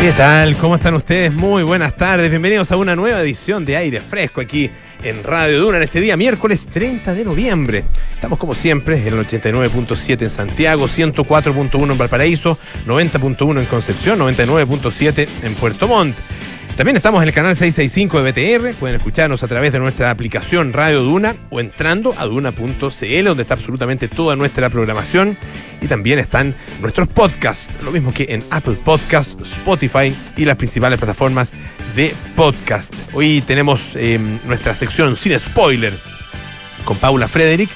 ¿Qué tal? ¿Cómo están ustedes? Muy buenas tardes. Bienvenidos a una nueva edición de Aire Fresco aquí en Radio Duna en este día, miércoles 30 de noviembre. Estamos como siempre en el 89.7 en Santiago, 104.1 en Valparaíso, 90.1 en Concepción, 99.7 en Puerto Montt. También estamos en el canal 665 de BTR. Pueden escucharnos a través de nuestra aplicación Radio Duna o entrando a duna.cl, donde está absolutamente toda nuestra programación. Y también están nuestros podcasts, lo mismo que en Apple Podcasts, Spotify y las principales plataformas de podcast. Hoy tenemos eh, nuestra sección sin spoiler con Paula Frederick,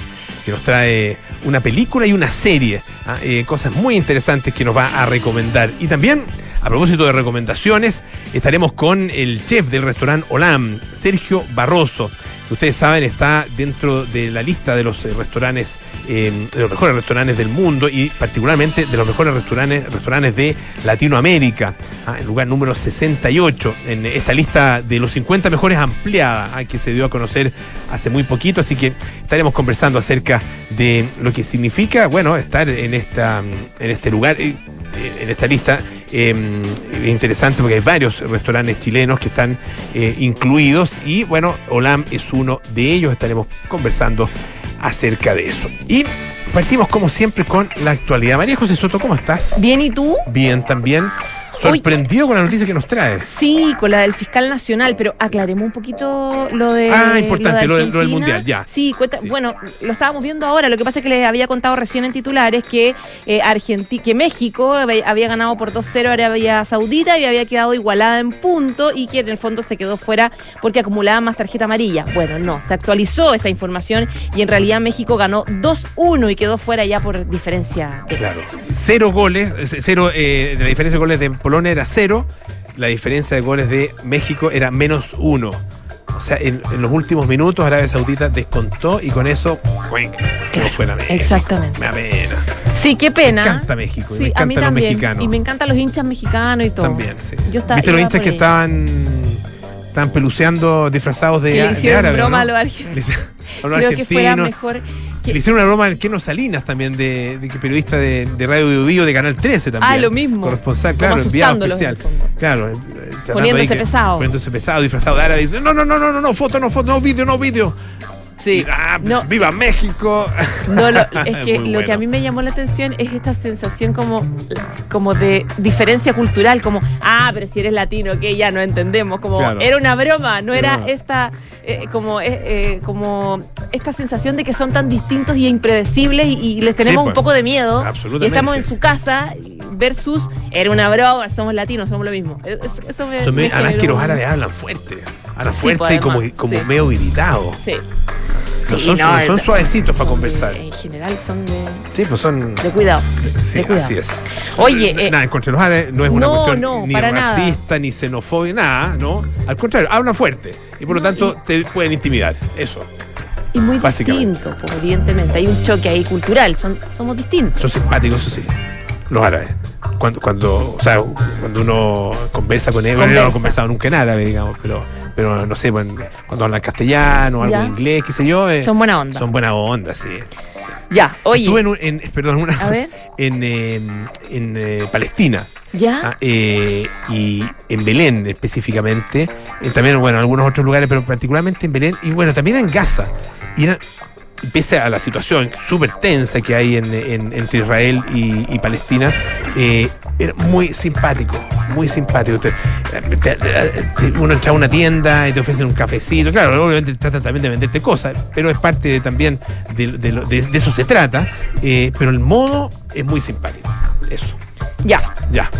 que nos trae una película y una serie, ¿ah? eh, cosas muy interesantes que nos va a recomendar. Y también a propósito de recomendaciones, estaremos con el chef del restaurante Olam, Sergio Barroso. Ustedes saben, está dentro de la lista de los eh, restaurantes, eh, de los mejores restaurantes del mundo y particularmente de los mejores restaurantes, restaurantes de Latinoamérica. Ah, el lugar número 68 en esta lista de los 50 mejores ampliada ah, que se dio a conocer hace muy poquito. Así que estaremos conversando acerca de lo que significa, bueno, estar en, esta, en este lugar, eh, en esta lista eh, interesante porque hay varios restaurantes chilenos que están eh, incluidos y bueno, Olam es uno de ellos, estaremos conversando acerca de eso. Y partimos como siempre con la actualidad. María José Soto, ¿cómo estás? Bien, ¿y tú? Bien, también. Sorprendido con la noticia que nos traes. Sí, con la del fiscal nacional, pero aclaremos un poquito lo de. Ah, importante, lo, de del- lo del Argentina. mundial, ya. Sí, cuenta, Sí. bueno, lo estábamos viendo ahora. Lo que pasa es que les había contado recién en titulares que eh, Argenti- que México había, ganado por 2-0 a Arabia Saudita y había quedado igualada en punto y que en el fondo se quedó fuera porque acumulaba más tarjeta amarilla. Bueno, no, se actualizó esta información y en realidad México ganó 2-1 y quedó fuera ya por diferencia de Claro. goles. Cero goles, eh, cero, eh, la diferencia de goles de Polonia era cero, la diferencia de goles de México era menos uno. O sea, en, en los últimos minutos Arabia Saudita descontó y con eso ¡cuenc! quedó fuera México. Exactamente. Me pena. Sí, qué pena. Me encanta México y me a mí encantan los también. mexicanos. Y me encantan los hinchas mexicanos y todo. También, sí. Yo estaba- ¿Viste los hinchas que estaban, estaban peluceando disfrazados de, le de hicieron árabe, broma ¿no? a los argentinos. Creo que fuera mejor. Le hicieron una broma al Keno Salinas también, de, periodista de, de Radio Bio de Canal 13 también. Ah, lo mismo. Corresponsal, claro, enviado especial. en. Claro. eh, tratando Poniéndose ahí pesado. Poniéndose pesado, disfrazado de árabe. dice, no, no, no, no, no, no, foto, no, foto, no, vídeo, no, vídeo. Sí. Ah, pues, No, viva México. no, lo- es que lo que a mí me llamó la atención es esta sensación como, como de diferencia cultural, como, ah, pero si eres latino, que ya no entendemos, como Claro. era una broma, no era esta, eh, como, eh, eh, como esta sensación de que son tan distintos y impredecibles y, y les tenemos Sí, un pues. poco de miedo. Absolutamente. Y estamos en su casa versus, era una broma, somos latinos, somos lo mismo. Es- Eso me, Son me me- además que los árabes hablan fuerte. Fuerte y como, como sí. medio gritado. Sí. No, son- no, son suavecitos para conversar. de- en general son de, Sí, pues son. de cuidado. Sí, de cuidado. así es. Oye, eh, nada, en contra los árabes no es una no, cuestión ni nada. racista, ni xenofobia, nada, ¿no? Al contrario, hablan fuerte y por lo tanto te pueden intimidar. Eso. Y muy distinto, pues, evidentemente. Hay un choque ahí cultural, son, somos distintos. Son simpáticos, eso sí. Los árabes. Cuando, cuando, o sea, cuando uno conversa con ellos, yo no he Conversa. conversado nunca en árabe, digamos, pero, pero no sé, cuando hablan castellano, algo inglés, qué sé yo. eh, Son buena onda. Son buena onda, sí. Ya, oye, Estuve en, un- en- perdón, una A cosa, ver. en, eh, en eh, Palestina. ¿ya? Ah, eh, y en Belén específicamente, eh, también, bueno, en algunos otros lugares, pero particularmente en Belén, y bueno, también en Gaza. Y eran- pese a la situación súper tensa que hay en, en- entre Israel y, y Palestina, eh, era muy simpático, muy simpático. Uno entra a una tienda y te ofrecen un cafecito, claro, obviamente tratan también de venderte cosas, pero es parte de- también de eso se trata, eh, pero el modo es muy simpático, eso. Ya, Ya.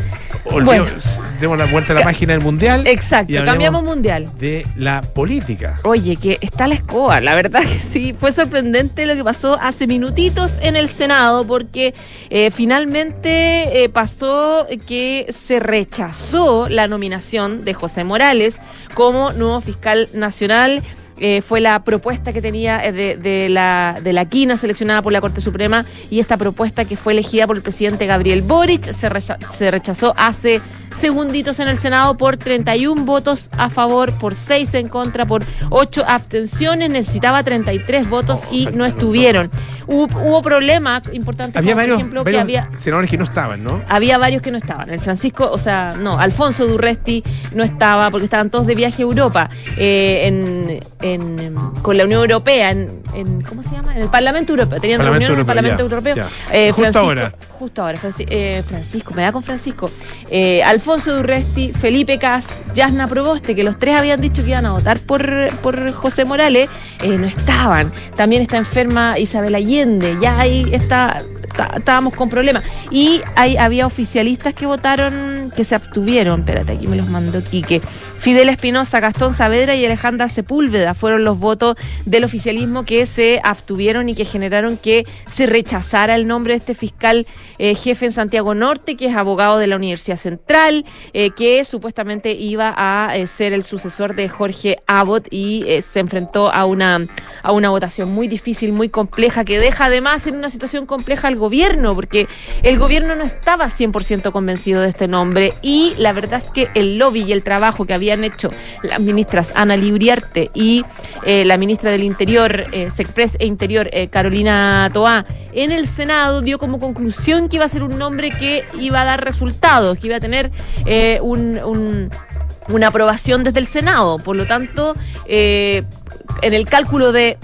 Olvidemos- Bueno. demos la vuelta a la página del mundial. exacto, cambiamos mundial. De la política. Oye, que está la escoba, la verdad que sí. Fue sorprendente lo que pasó hace minutitos en el Senado, porque eh, finalmente eh, pasó que se rechazó la nominación de José Morales como nuevo fiscal nacional. Eh, fue la propuesta que tenía eh, de, de la, de la quina seleccionada por la Corte Suprema y esta propuesta que fue elegida por el presidente Gabriel Boric se, se rechazó hace segunditos en el Senado por 31 votos a favor, por 6 en contra, por 8 abstenciones. Necesitaba 33 votos Oh, y no estuvieron. Hubo, hubo problemas importantes, Había como, varios, por ejemplo, varios que había senadores que no estaban, ¿no? había varios que no estaban. El Francisco, o sea, no, Alfonso Durresti no estaba porque estaban todos de viaje a Europa, eh, en, en, con la Unión Europea, en, en- ¿cómo se llama? En el Parlamento Europeo. Tenían Parlamento reunión en el Parlamento ya, Europeo. ya. Eh, Justo ahora. Justo ahora, Franci- eh, Francisco, me da con Francisco. Eh, Alfonso Durresti, Felipe Cas, Yasna Proboste, que los tres habían dicho que iban a votar por, por José Morales, eh, no estaban. También está enferma Isabel Allende, ya ahí está, está- estábamos con problemas. Y hay, había oficialistas que votaron, que se abstuvieron, espérate, aquí me los mandó Quique. Fidel Espinosa, Gastón Saavedra y Alejandra Sepúlveda fueron los votos del oficialismo que se abstuvieron y que generaron que se rechazara el nombre de este fiscal eh, jefe en Santiago Norte, que es abogado de la Universidad Central, eh, que supuestamente iba a eh, ser el sucesor de Jorge Abbott y se enfrentó a una, a una votación muy difícil, muy compleja, que deja además en una situación compleja al gobierno, porque el gobierno no estaba 100% convencido de este nombre y la verdad es que el lobby y el trabajo que habían hecho las ministras Ana Libriarte y eh, la ministra del Interior, eh, Sexpress e Interior, eh, Carolina Toá, en el Senado dio como conclusión que iba a ser un nombre que iba a dar resultados, que iba a tener eh, un- un- una aprobación desde el Senado. Por lo tanto, en el cálculo de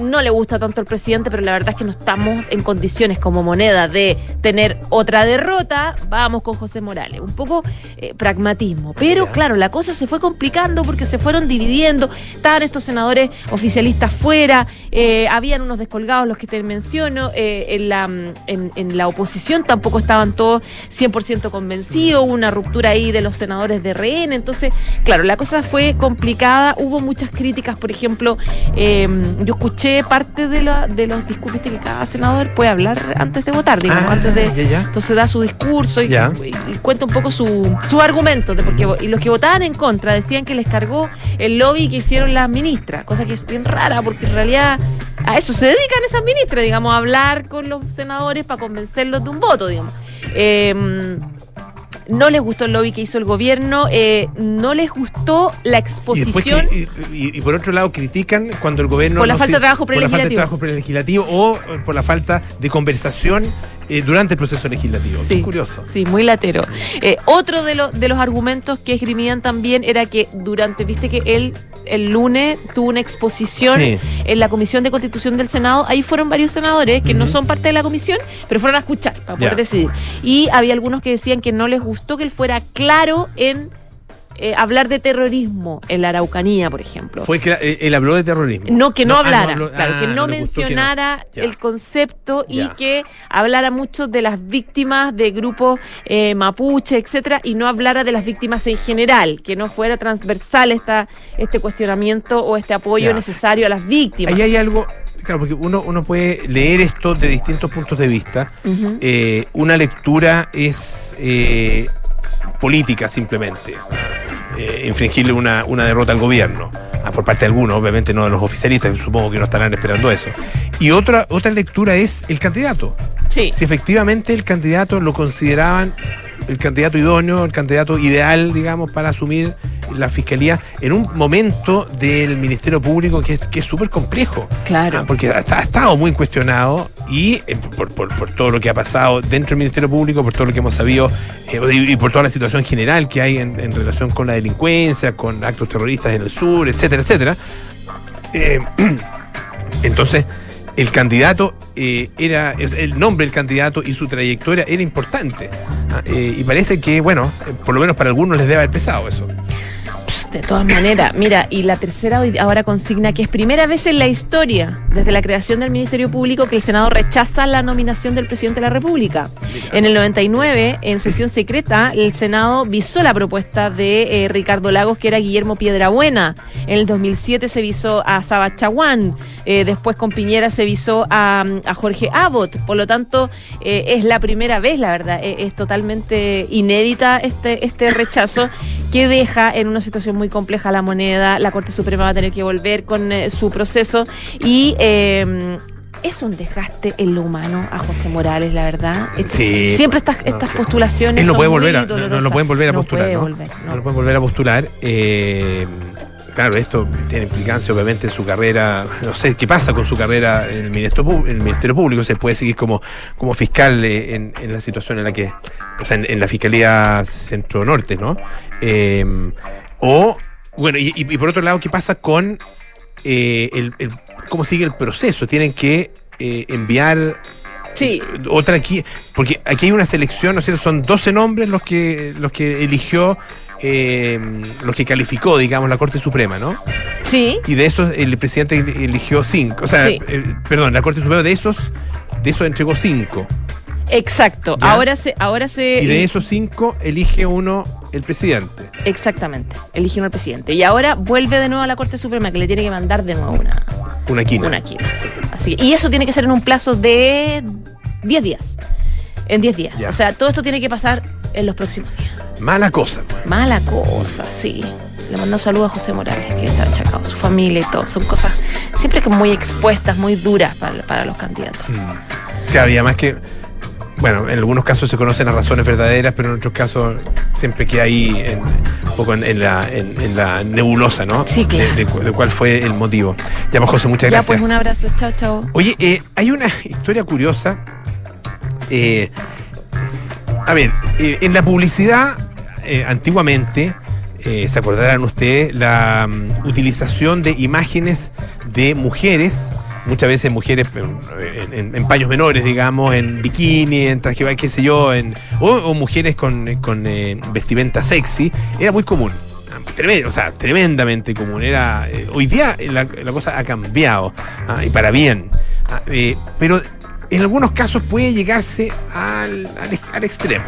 no le gusta tanto al presidente, pero la verdad es que no estamos en condiciones como moneda de tener otra derrota. Vamos con José Morales. Un poco eh, pragmatismo. Pero claro, la cosa se fue complicando porque se fueron dividiendo. Estaban estos senadores oficialistas fuera, eh, habían unos descolgados, los que te menciono. eh, en, la, en, en la oposición tampoco estaban todos 100% convencidos. Hubo una ruptura ahí de los senadores de RN. Entonces, claro, la cosa fue complicada. Hubo muchas críticas, por ejemplo, yo escuché parte de, la- de los discursos que cada senador puede hablar antes de votar, digamos, Ah, antes de. ya, ya. Entonces da su discurso y, Ya. y- y cuenta un poco su, su argumento. De porque, y los que votaban en contra decían que les cargó el lobby que hicieron las ministras, cosa que es bien rara porque en realidad a eso se dedican esas ministras, digamos, a hablar con los senadores para convencerlos de un voto, digamos. Eh, no les gustó el lobby que hizo el gobierno, eh, no les gustó la exposición. y, y- y por otro lado critican cuando el gobierno... Por la no falta de trabajo Por la falta de trabajo prelegislativo o eh, por la falta de conversación eh, durante el proceso legislativo. Sí. curioso. Sí, muy latero. Eh, otro de, los de los argumentos que esgrimían también era que durante, viste que él el lunes tuvo una exposición Sí. en la Comisión de Constitución del Senado. Ahí fueron varios senadores que no son parte de la comisión, pero fueron a escuchar para poder decidir. Y había algunos que decían que no les gustó que él fuera claro en eh, hablar de terrorismo en la Araucanía, por ejemplo. Fue que eh, él habló de terrorismo. No, que no, ah, hablara, habló- claro, ah, que no, mencionara el concepto y Ya. que hablara mucho de las víctimas de grupos eh, mapuche, etcétera, y no hablara de las víctimas en general, que no fuera transversal esta, este cuestionamiento o este apoyo Ya. necesario a las víctimas. Ahí hay algo, claro, porque uno, uno puede leer esto de distintos puntos de vista. Eh, una lectura es eh, política simplemente. Eh, infringirle una, una derrota al gobierno. Ah, por parte de algunos, obviamente no de los oficialistas, supongo que no estarán esperando eso. Y otra, otra lectura es el candidato. Sí. Si efectivamente el candidato lo consideraban el candidato idóneo, el candidato ideal, digamos, para asumir la fiscalía en un momento del Ministerio Público que es que es súper complejo. Claro. Ah, porque ha, ha estado muy cuestionado y eh, por, por- por todo lo que ha pasado dentro del Ministerio Público, por todo lo que hemos sabido eh, y, y por toda la situación general que hay en, en relación con la delincuencia, con actos terroristas en el sur, etcétera, etcétera. Eh, entonces, el candidato eh, era, el nombre del candidato y su trayectoria era importante. Ah, eh, y parece que, bueno, por lo menos para algunos les debe haber pesado eso. De todas maneras, mira, y la tercera hoy- ahora consigna que es primera vez en la historia, desde la creación del Ministerio Público, que el Senado rechaza la nominación del presidente de la República. En el 99, en sesión secreta, el Senado visó la propuesta de eh, Ricardo Lagos, que era Guillermo Piedrabuena. En el 2007 se visó a Saba Chaguán. Eh, después con Piñera se visó a, a Jorge Abbott. Por lo tanto, eh, es la primera vez, la verdad. es totalmente inédita este, este rechazo que deja en una situación muy compleja la moneda. La Corte Suprema va a tener que volver con eh, su proceso y. eh, es un desgaste en lo humano a José Morales, la verdad. Sí. Siempre estas, No, estas sí. postulaciones. Él no puede volver a, no, no lo pueden volver a No postular, puede ¿no? volver, No no. lo pueden volver a postular. eh, claro, esto tiene implicancia obviamente en su carrera, no sé qué pasa con su carrera en el Ministerio, en el ministerio Público, se puede seguir como, como fiscal eh, en, en la situación en la que, o sea, en, en la Fiscalía Centro Norte, ¿no? Eh, o, bueno, y, y por otro lado, ¿qué pasa con eh, el, el- cómo sigue el proceso? Tienen que eh, enviar Sí, otra aquí, porque aquí hay una selección, ¿no es cierto? Son 12 nombres los que, los que eligió, eh, los que calificó, digamos, la Corte Suprema, ¿no? sí. Y de esos el presidente eligió 5, o sea, Sí. eh, perdón, la Corte Suprema de esos, de esos entregó 5. Exacto. Ya. Ahora se, ahora se. Y de esos 5 elige uno el presidente. Exactamente. Eligieron al presidente. Y ahora vuelve de nuevo a la Corte Suprema que le tiene que mandar de nuevo una, Una quina. una quina. sí. Así y eso tiene que ser en un plazo de 10 días. En 10 días. Ya. O sea, todo esto tiene que pasar en los próximos días. Mala cosa. pues. Mala cosa, sí. Le mando saludos a José Morales, que está achacado, su familia y todo. Son cosas siempre que muy expuestas, muy duras para, para los candidatos. Mm. Claro, y además que, bueno, en algunos casos se conocen las razones verdaderas, pero en otros casos siempre queda ahí en- un poco en, en la, en, la nebulosa, ¿no? Sí, claro. De, de cu- de cuál fue el motivo. Ya, pues, José, muchas Ya, gracias. pues un abrazo. Chao, chao. Oye, eh, hay una historia curiosa. eh, a ver, eh, en la publicidad, eh, antiguamente, eh, se acordarán ustedes, la mm, utilización de imágenes de mujeres, muchas veces mujeres en, paños menores, digamos, en bikini, en traje, qué sé yo, en, o, mujeres con, vestimenta sexy, era muy común. O sea, tremendamente común. Era, hoy día la, la cosa ha cambiado ah, y para bien. Ah, pero en algunos casos puede llegarse al, al ex- al extremo.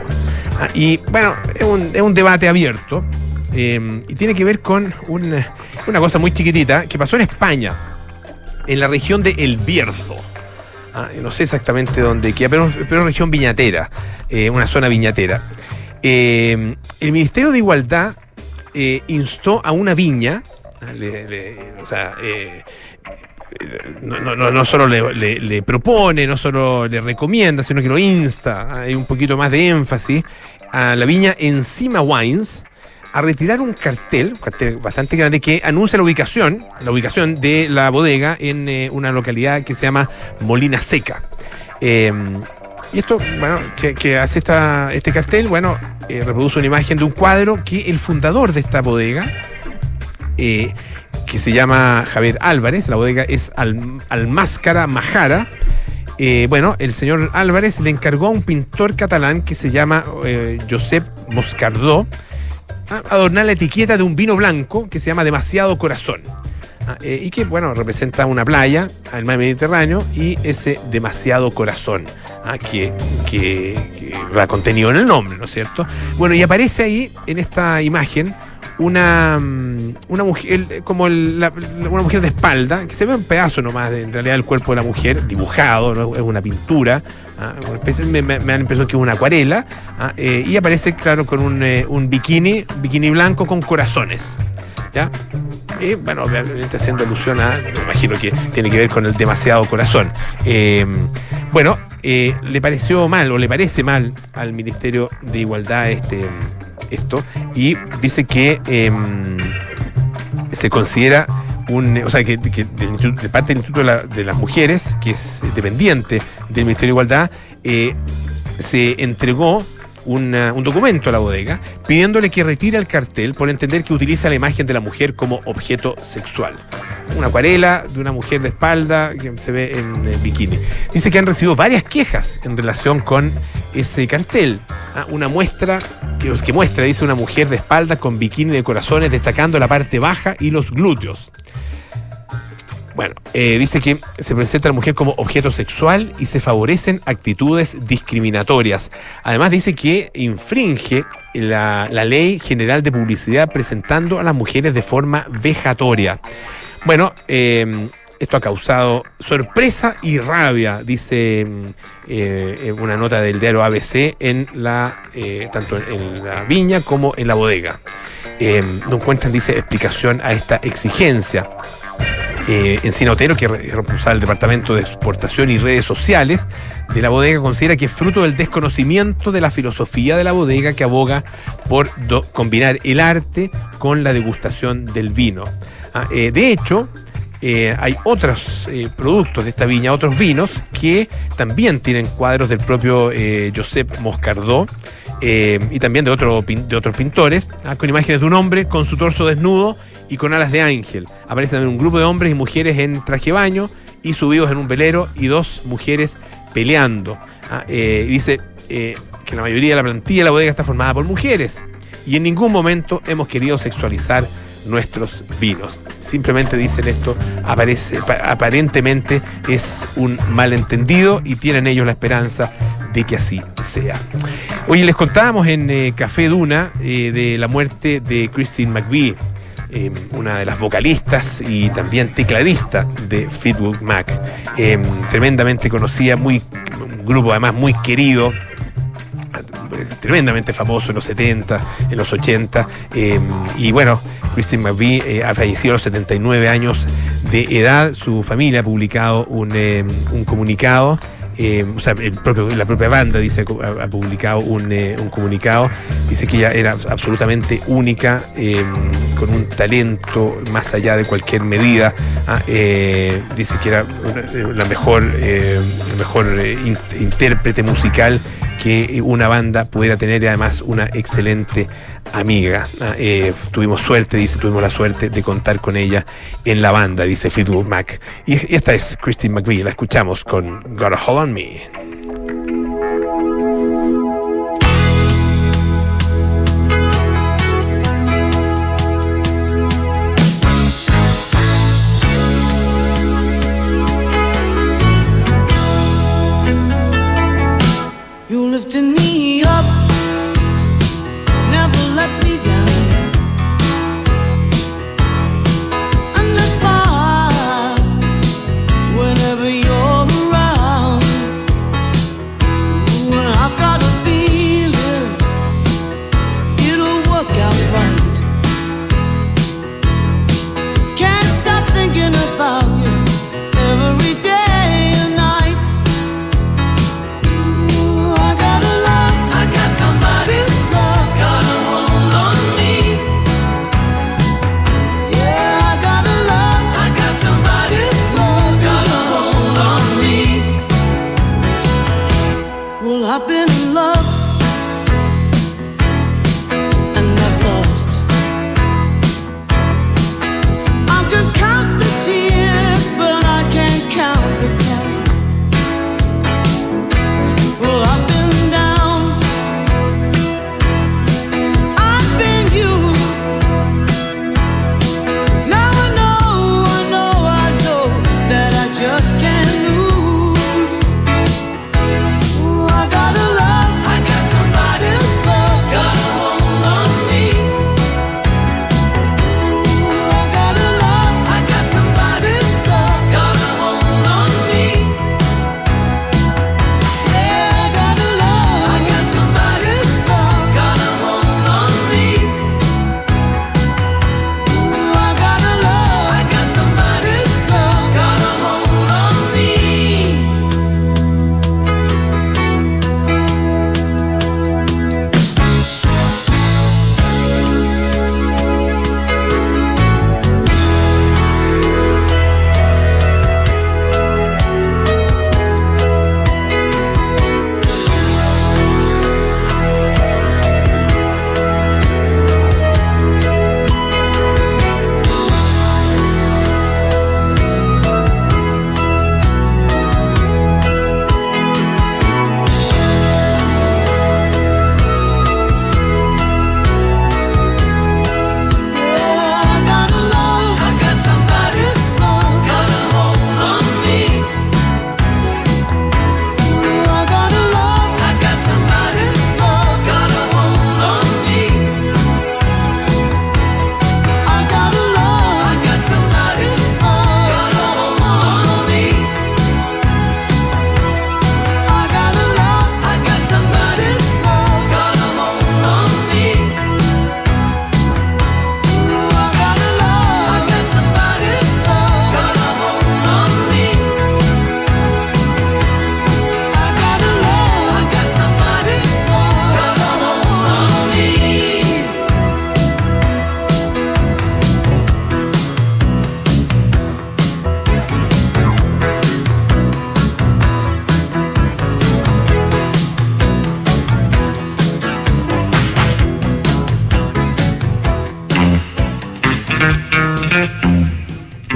Ah, y bueno, es un, es un debate abierto eh, y tiene que ver con un- una cosa muy chiquitita que pasó en España, en la región de El Bierzo. Ah, no sé exactamente dónde queda, pero, pero región viñatera, eh, una zona viñatera. Eh, el Ministerio de Igualdad eh, instó a una viña, ah, o sea, eh, no, solo le, propone, no solo le recomienda, sino que lo insta, hay un poquito más de énfasis, a la viña Encima Wines a retirar un cartel, un cartel bastante grande, que anuncia la ubicación, la ubicación de la bodega en eh, una localidad que se llama Molina Seca. Eh, y esto, bueno, que, que hace esta, este cartel, bueno, eh, reproduce una imagen de un cuadro que el fundador de esta bodega, eh, que se llama Javier Álvarez, la bodega es Al, Almáscara Majara. Eh, bueno, el señor Álvarez le encargó a un pintor catalán que se llama eh, Josep Moscardó adornar la etiqueta de un vino blanco que se llama Demasiado Corazón. Ah, eh, y que, bueno, representa una playa al mar Mediterráneo y ese demasiado corazón ah, que, que, que va contenido en el nombre, ¿no es cierto? Bueno, y aparece ahí en esta imagen una, mm, una mujer, eh, como el- una mujer de espalda, que se ve un pedazo nomás de, en realidad del cuerpo de la mujer, dibujado, es una pintura, ah, me, me- da la impresión que es una acuarela, ah, eh, y aparece, claro, con un, eh, un bikini, bikini blanco con corazones. ¿Ya? Y bueno, obviamente haciendo alusión a, me imagino que tiene que ver con el demasiado corazón. Eh, bueno, eh, le pareció mal o le parece mal al Ministerio de Igualdad este, esto y dice que eh, se considera un, o sea, que, de parte del Instituto de, la- de las Mujeres, que es dependiente del Ministerio de Igualdad, eh, se entregó un documento a la bodega pidiéndole que retire el cartel por entender que utiliza la imagen de la mujer como objeto sexual. Una acuarela de una mujer de espalda que se ve en eh, bikini. Dice que han recibido varias quejas en relación con ese cartel. Ah, Una muestra que, que muestra, dice, una mujer de espalda con bikini de corazones destacando la parte baja y los glúteos. Bueno, eh, dice que se presenta a la mujer como objeto sexual y se favorecen actitudes discriminatorias. Además dice que infringe la, ley general de publicidad presentando a las mujeres de forma vejatoria. Bueno, eh, esto ha causado sorpresa y rabia, dice mm, eh, una nota del diario ABC en la eh, tanto en la viña como en la bodega. Eh, no encuentran, dice, explicación a esta exigencia. Eh, Encina Otero, que es responsable del Departamento de Exportación y Redes Sociales de la bodega, considera que es fruto del desconocimiento de la filosofía de la bodega que aboga por combinar el arte con la degustación del vino. Ah, eh, de hecho, eh, hay otros eh, productos de esta viña, otros vinos, que también tienen cuadros del propio Josep Moscardó y también de, de otros pintores, ah, con imágenes de un hombre con su torso desnudo y con alas de ángel. Aparecen también un grupo de hombres y mujeres en traje baño y subidos en un velero y dos mujeres peleando. Ah, y dice que la mayoría de la plantilla de la bodega está formada por mujeres y en ningún momento hemos querido sexualizar nuestros vinos. Simplemente dicen esto, aparece, aparentemente es un malentendido y tienen ellos la esperanza de que así sea. Oye, les contábamos en eh, Café Duna eh, de la muerte de Christine McVie, em, una de las vocalistas y también tecladista de Fleetwood Mac, em, tremendamente conocida, muy, un grupo además muy querido tremendamente famoso en los 70, en los 80. Em, y bueno, Christine McVie eh, ha fallecido a los 79 años de edad. Su familia ha publicado un, comunicado. Sea, la propia banda dice, ha, publicado eh, un, comunicado, dice que ella era absolutamente única, con un talento más allá de cualquier medida. Ah, eh, dice que era la mejor, la mejor intérprete musical que una banda pudiera tener además una excelente amiga. Ah, eh, tuvimos suerte, dice, tuvimos la suerte de contar con ella en la banda, dice Fleetwood Mac. Y esta es Christine McVie, la escuchamos con Got a Hold on Me.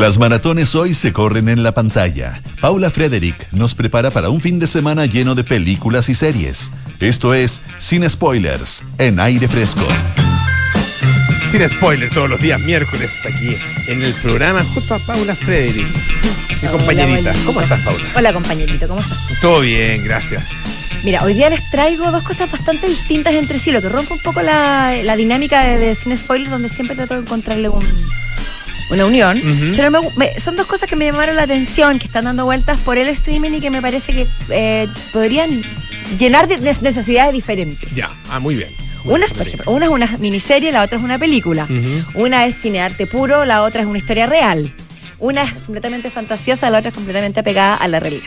Las maratones hoy se corren en la pantalla. Paula Frederick nos prepara para un fin de semana lleno de películas y series. Esto es Sin Spoilers, en aire fresco. Sin spoilers todos los días miércoles aquí en el programa junto a Paula Frederick, mi compañerita. ¿Cómo estás, Paula? Hola compañerito, ¿cómo estás? Todo bien, gracias. Mira, hoy día les traigo dos cosas bastante distintas entre sí, lo que rompe un poco la, la dinámica de, de Cine Spoiler, donde siempre trato de encontrarle un, una unión. Pero me son dos cosas que me llamaron la atención, que están dando vueltas por el streaming y que me parece que eh, podrían llenar de de necesidades diferentes. Ya, ah, muy bien. Muy Una bien, por ejemplo, una es una miniserie, la otra es una película. Una es cinearte puro, la otra es una historia real. Una es completamente fantasiosa, la otra es completamente apegada a la realidad.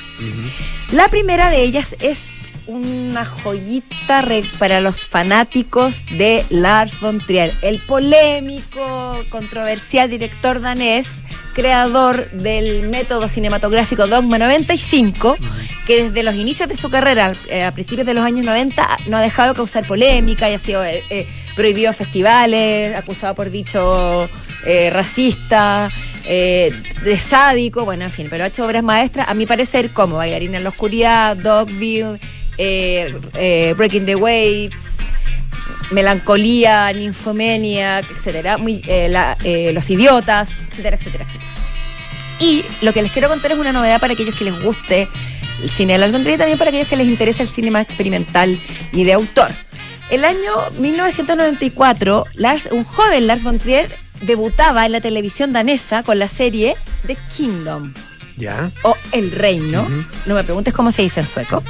La primera de ellas es una joyita para los fanáticos de Lars von Trier, el polémico, controversial director danés, creador del método cinematográfico Dogma 95, que desde los inicios de su carrera, eh, a principios de los años 90, no ha dejado de causar polémica y ha sido eh, eh, prohibido festivales, acusado por dicho eh, racista, eh, de sádico, bueno, en fin, pero ha hecho obras maestras, a mi parecer, como Bailarina en la Oscuridad, Dogville, eh, eh, Breaking the Waves, Melancolía, Ninfomania, etcétera, muy, eh, la- Los Idiotas, etcétera, etcétera, etcétera. Y lo que les quiero contar es una novedad para aquellos que les guste el cine de Lars von Trier y también para aquellos que les interesa el cine más experimental y de autor. El año 1994, Lars, un joven Lars von Trier debutaba en la televisión danesa con la serie The Kingdom Ya. o El Reino, no me preguntes cómo se dice en sueco,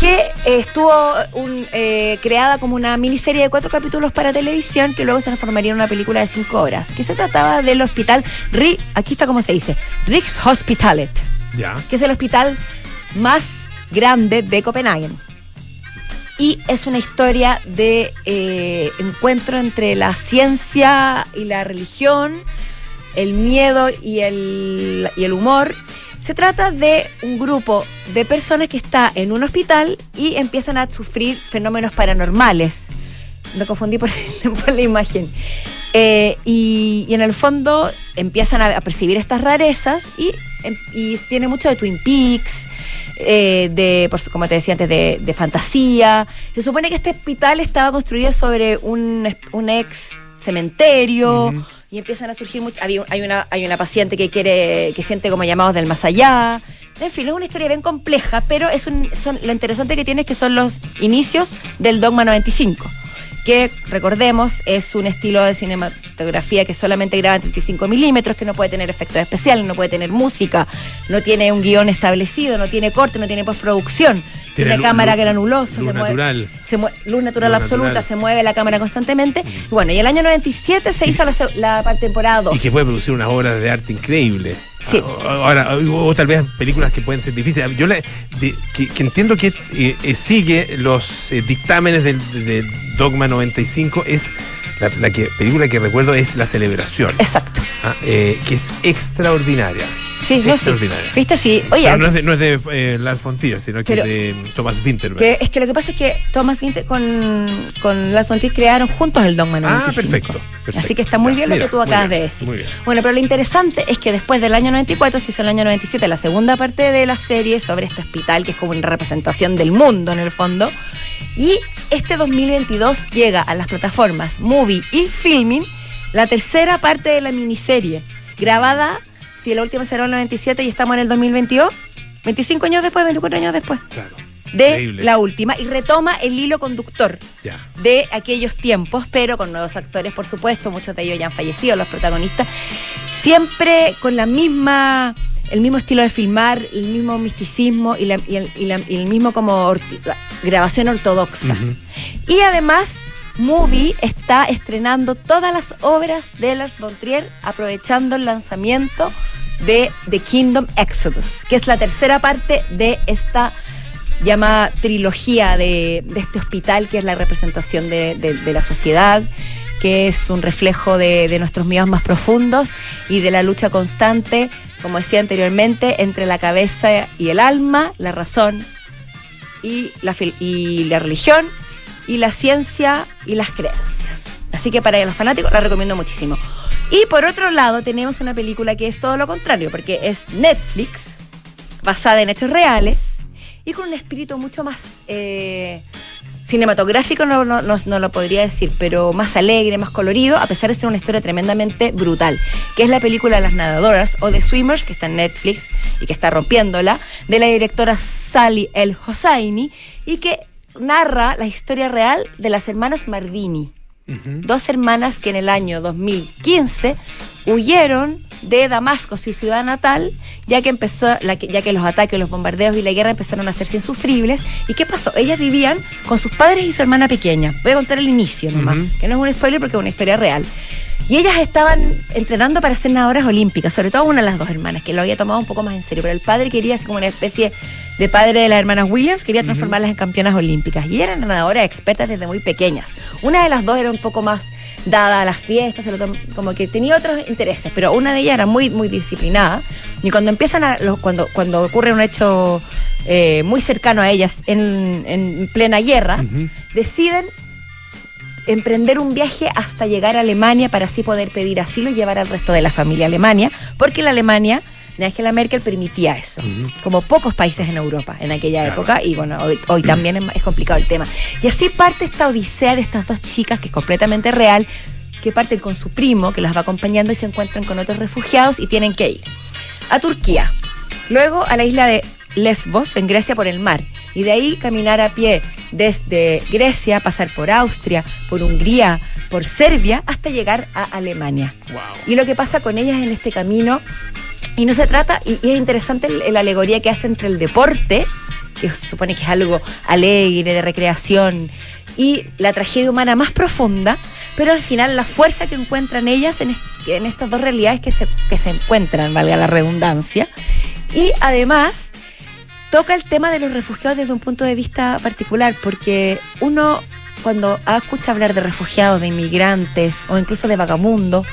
que estuvo un, eh, creada como una miniserie de cuatro capítulos para televisión que luego se transformaría en una película de cinco horas, que se trataba del hospital, Ri- aquí está cómo se dice, Rikshospitalet, Ya. que es el hospital más grande de Copenhague. Y es una historia de eh, encuentro entre la ciencia y la religión, el miedo y el, y el humor. Se trata de un grupo de personas que está en un hospital y empiezan a sufrir fenómenos paranormales. Me confundí por, la imagen. Eh, y, en el fondo empiezan a, percibir estas rarezas y, em- y tiene mucho de Twin Peaks, eh, de, por como te decía antes, de, fantasía. Se supone que este hospital estaba construido sobre un, ex cementerio. Y empiezan a surgir much- había un- hay una hay una paciente que quiere que siente como llamados del más allá. En fin es una historia bien compleja pero es un, son lo interesante que tiene es que son los inicios del dogma 95 que recordemos es un estilo de cinematografía que solamente graba en 35 milímetros, que no puede tener efectos especiales, no puede tener música, no tiene un guion establecido, no tiene corte, no tiene postproducción, Tiene cámara granulosa, luz se mueve, natural. se mue- luz natural Luz absoluta, natural. se mueve la cámara constantemente. Y bueno, y el año 97 se hizo la, la temporada 2. Y que puede producir unas obras de arte increíbles. Sí. Ah, Ahora, o, o tal vez películas que pueden ser difíciles. Yo la- de- que, que entiendo que eh, eh, sigue los eh, dictámenes del, de Dogma 95 es la, la que película que recuerdo es La Celebración, Exacto. ah, eh, que es extraordinaria. Sí, no, sí. Extraordinaria. ¿Viste? Sí. Oye, Pero no es de, no es de eh, Lars von Trier, sino que Pero- es de Thomas Winterberg. que, es que lo que pasa es que Thomas Winter con, con Lars von Trier crearon juntos el Dogma 95. ah, perfecto, perfecto. Así que está muy Ya, bien lo mira, que tú muy acabas bien, de decir. Muy bien. Bueno, pero lo interesante es que después del año 94 se hizo el año 97 la segunda parte de la serie sobre este hospital que es como una representación del mundo en el fondo. Y este 2022 llega a las plataformas Movie y Filming la tercera parte de la miniserie, grabada, si la última será en el 97 y estamos en el 2022, 25 años después, 24 años después. Claro. de Increíble. la última. Y retoma el hilo conductor de aquellos tiempos, pero con nuevos actores, por supuesto, muchos de ellos ya han fallecido, los protagonistas, siempre con la misma, el mismo estilo de filmar, el mismo misticismo y, la- y el, y la- y el mismo como or- grabación ortodoxa. Y además, Movie está estrenando todas las obras de Lars von Trier, aprovechando el lanzamiento de The Kingdom Exodus, que es la tercera parte de esta llamada trilogía de, este hospital, que es la representación de, la sociedad, que es un reflejo de, nuestros miedos más profundos y de la lucha constante, como decía anteriormente, entre la cabeza y el alma, la razón y la, y la religión, y la ciencia y las creencias. Así que para los fanáticos la recomiendo muchísimo. Y por otro lado tenemos una película que es todo lo contrario, porque es Netflix, basada en hechos reales y con un espíritu mucho más eh, cinematográfico, no, no, no, no lo podría decir, pero más alegre, más colorido, a pesar de ser una historia tremendamente brutal, que es la película Las Nadadoras o The Swimmers, que está en Netflix y que está rompiéndola, de la directora Sally El Hosseini y que narra la historia real de las hermanas Mardini dos hermanas que en el año 2015 huyeron de Damasco, su ciudad natal, ya que empezó, ya que los ataques, los bombardeos y la guerra empezaron a hacerse insufribles. ¿Y qué pasó? Ellas vivían con sus padres y su hermana pequeña. Voy a contar el inicio nomás, que no es un spoiler porque es una historia real. Y ellas estaban entrenando para ser nadadoras olímpicas, sobre todo una de las dos hermanas, que lo había tomado un poco más en serio. Pero el padre quería, así como una especie de padre de las hermanas Williams, quería transformarlas en campeonas olímpicas. Y eran nadadoras expertas desde muy pequeñas. Una de las dos era un poco más dada a las fiestas, como que tenía otros intereses, pero una de ellas era muy, muy disciplinada. Y cuando empiezan a, cuando, cuando ocurre un hecho eh, muy cercano a ellas en, plena guerra, deciden emprender un viaje hasta llegar a Alemania para así poder pedir asilo y llevar al resto de la familia a Alemania, porque la Alemania Angela Merkel permitía eso, como pocos países en Europa en aquella época, y bueno, hoy, también es, complicado el tema. Y así parte esta odisea de estas dos chicas, que es completamente real, que parten con su primo, que las va acompañando y se encuentran con otros refugiados y tienen que ir a Turquía, luego a la isla de Lesbos, en Grecia, por el mar, y de ahí caminar a pie desde Grecia, pasar por Austria, por Hungría, por Serbia, hasta llegar a Alemania. Y lo que pasa con ellas en este camino, y no se trata, y, es interesante la alegoría que hace entre el deporte, que se supone que es algo alegre, de recreación, y la tragedia humana más profunda, pero al final la fuerza que encuentran ellas en, en estas dos realidades que se, que se encuentran, valga la redundancia, y además toca el tema de los refugiados desde un punto de vista particular, porque uno cuando escucha hablar de refugiados, de inmigrantes o incluso de vagabundos,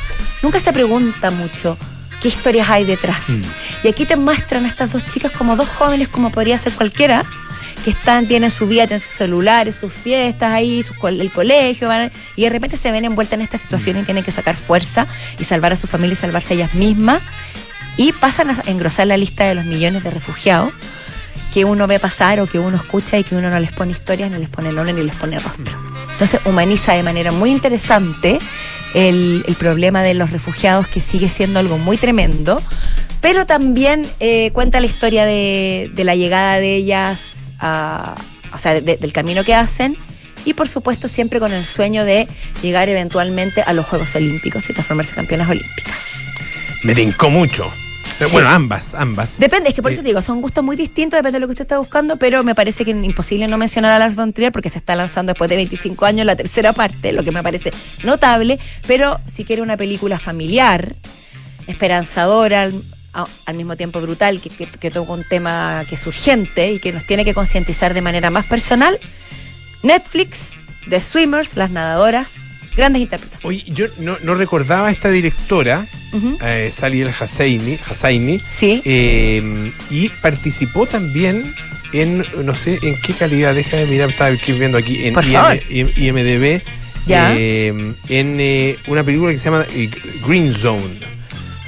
nunca se pregunta mucho qué historias hay detrás. Mm. Y aquí te muestran a estas dos chicas como dos jóvenes, como podría ser cualquiera, que están, tienen su vida, tienen sus celulares, sus fiestas ahí, el colegio, y de repente se ven envueltas en esta situación y tienen que sacar fuerza y salvar a su familia y salvarse a ellas mismas. Y pasan a engrosar la lista de los millones de refugiados que uno ve pasar o que uno escucha y que uno no les pone historias, no les pone nombre ni les pone rostro. Entonces humaniza de manera muy interesante el, problema de los refugiados, que sigue siendo algo muy tremendo, pero también eh, cuenta la historia de, la llegada de ellas, a, o sea, del camino que hacen y por supuesto siempre con el sueño de llegar eventualmente a los Juegos Olímpicos y transformarse en campeonas olímpicas. Me tincó mucho. Bueno, ambas, ambas. Depende, es que por eso te digo, son gustos muy distintos, depende de lo que usted está buscando, pero me parece que es imposible no mencionar a Lars von Trier porque se está lanzando después de 25 años la tercera parte, lo que me parece notable, pero si quiere una película familiar, esperanzadora, al, mismo tiempo brutal, que, que toca un tema que es urgente y que nos tiene que concientizar de manera más personal, Netflix, The Swimmers, Las Nadadoras, grandes interpretaciones. Oye, yo no, recordaba a esta directora, eh, Sally El Hassaini, sí. Eh, y participó también en, no sé en qué calidad, déjame mirar, estaba viendo aquí, en IMDB, eh, en una película que se llama Green Zone.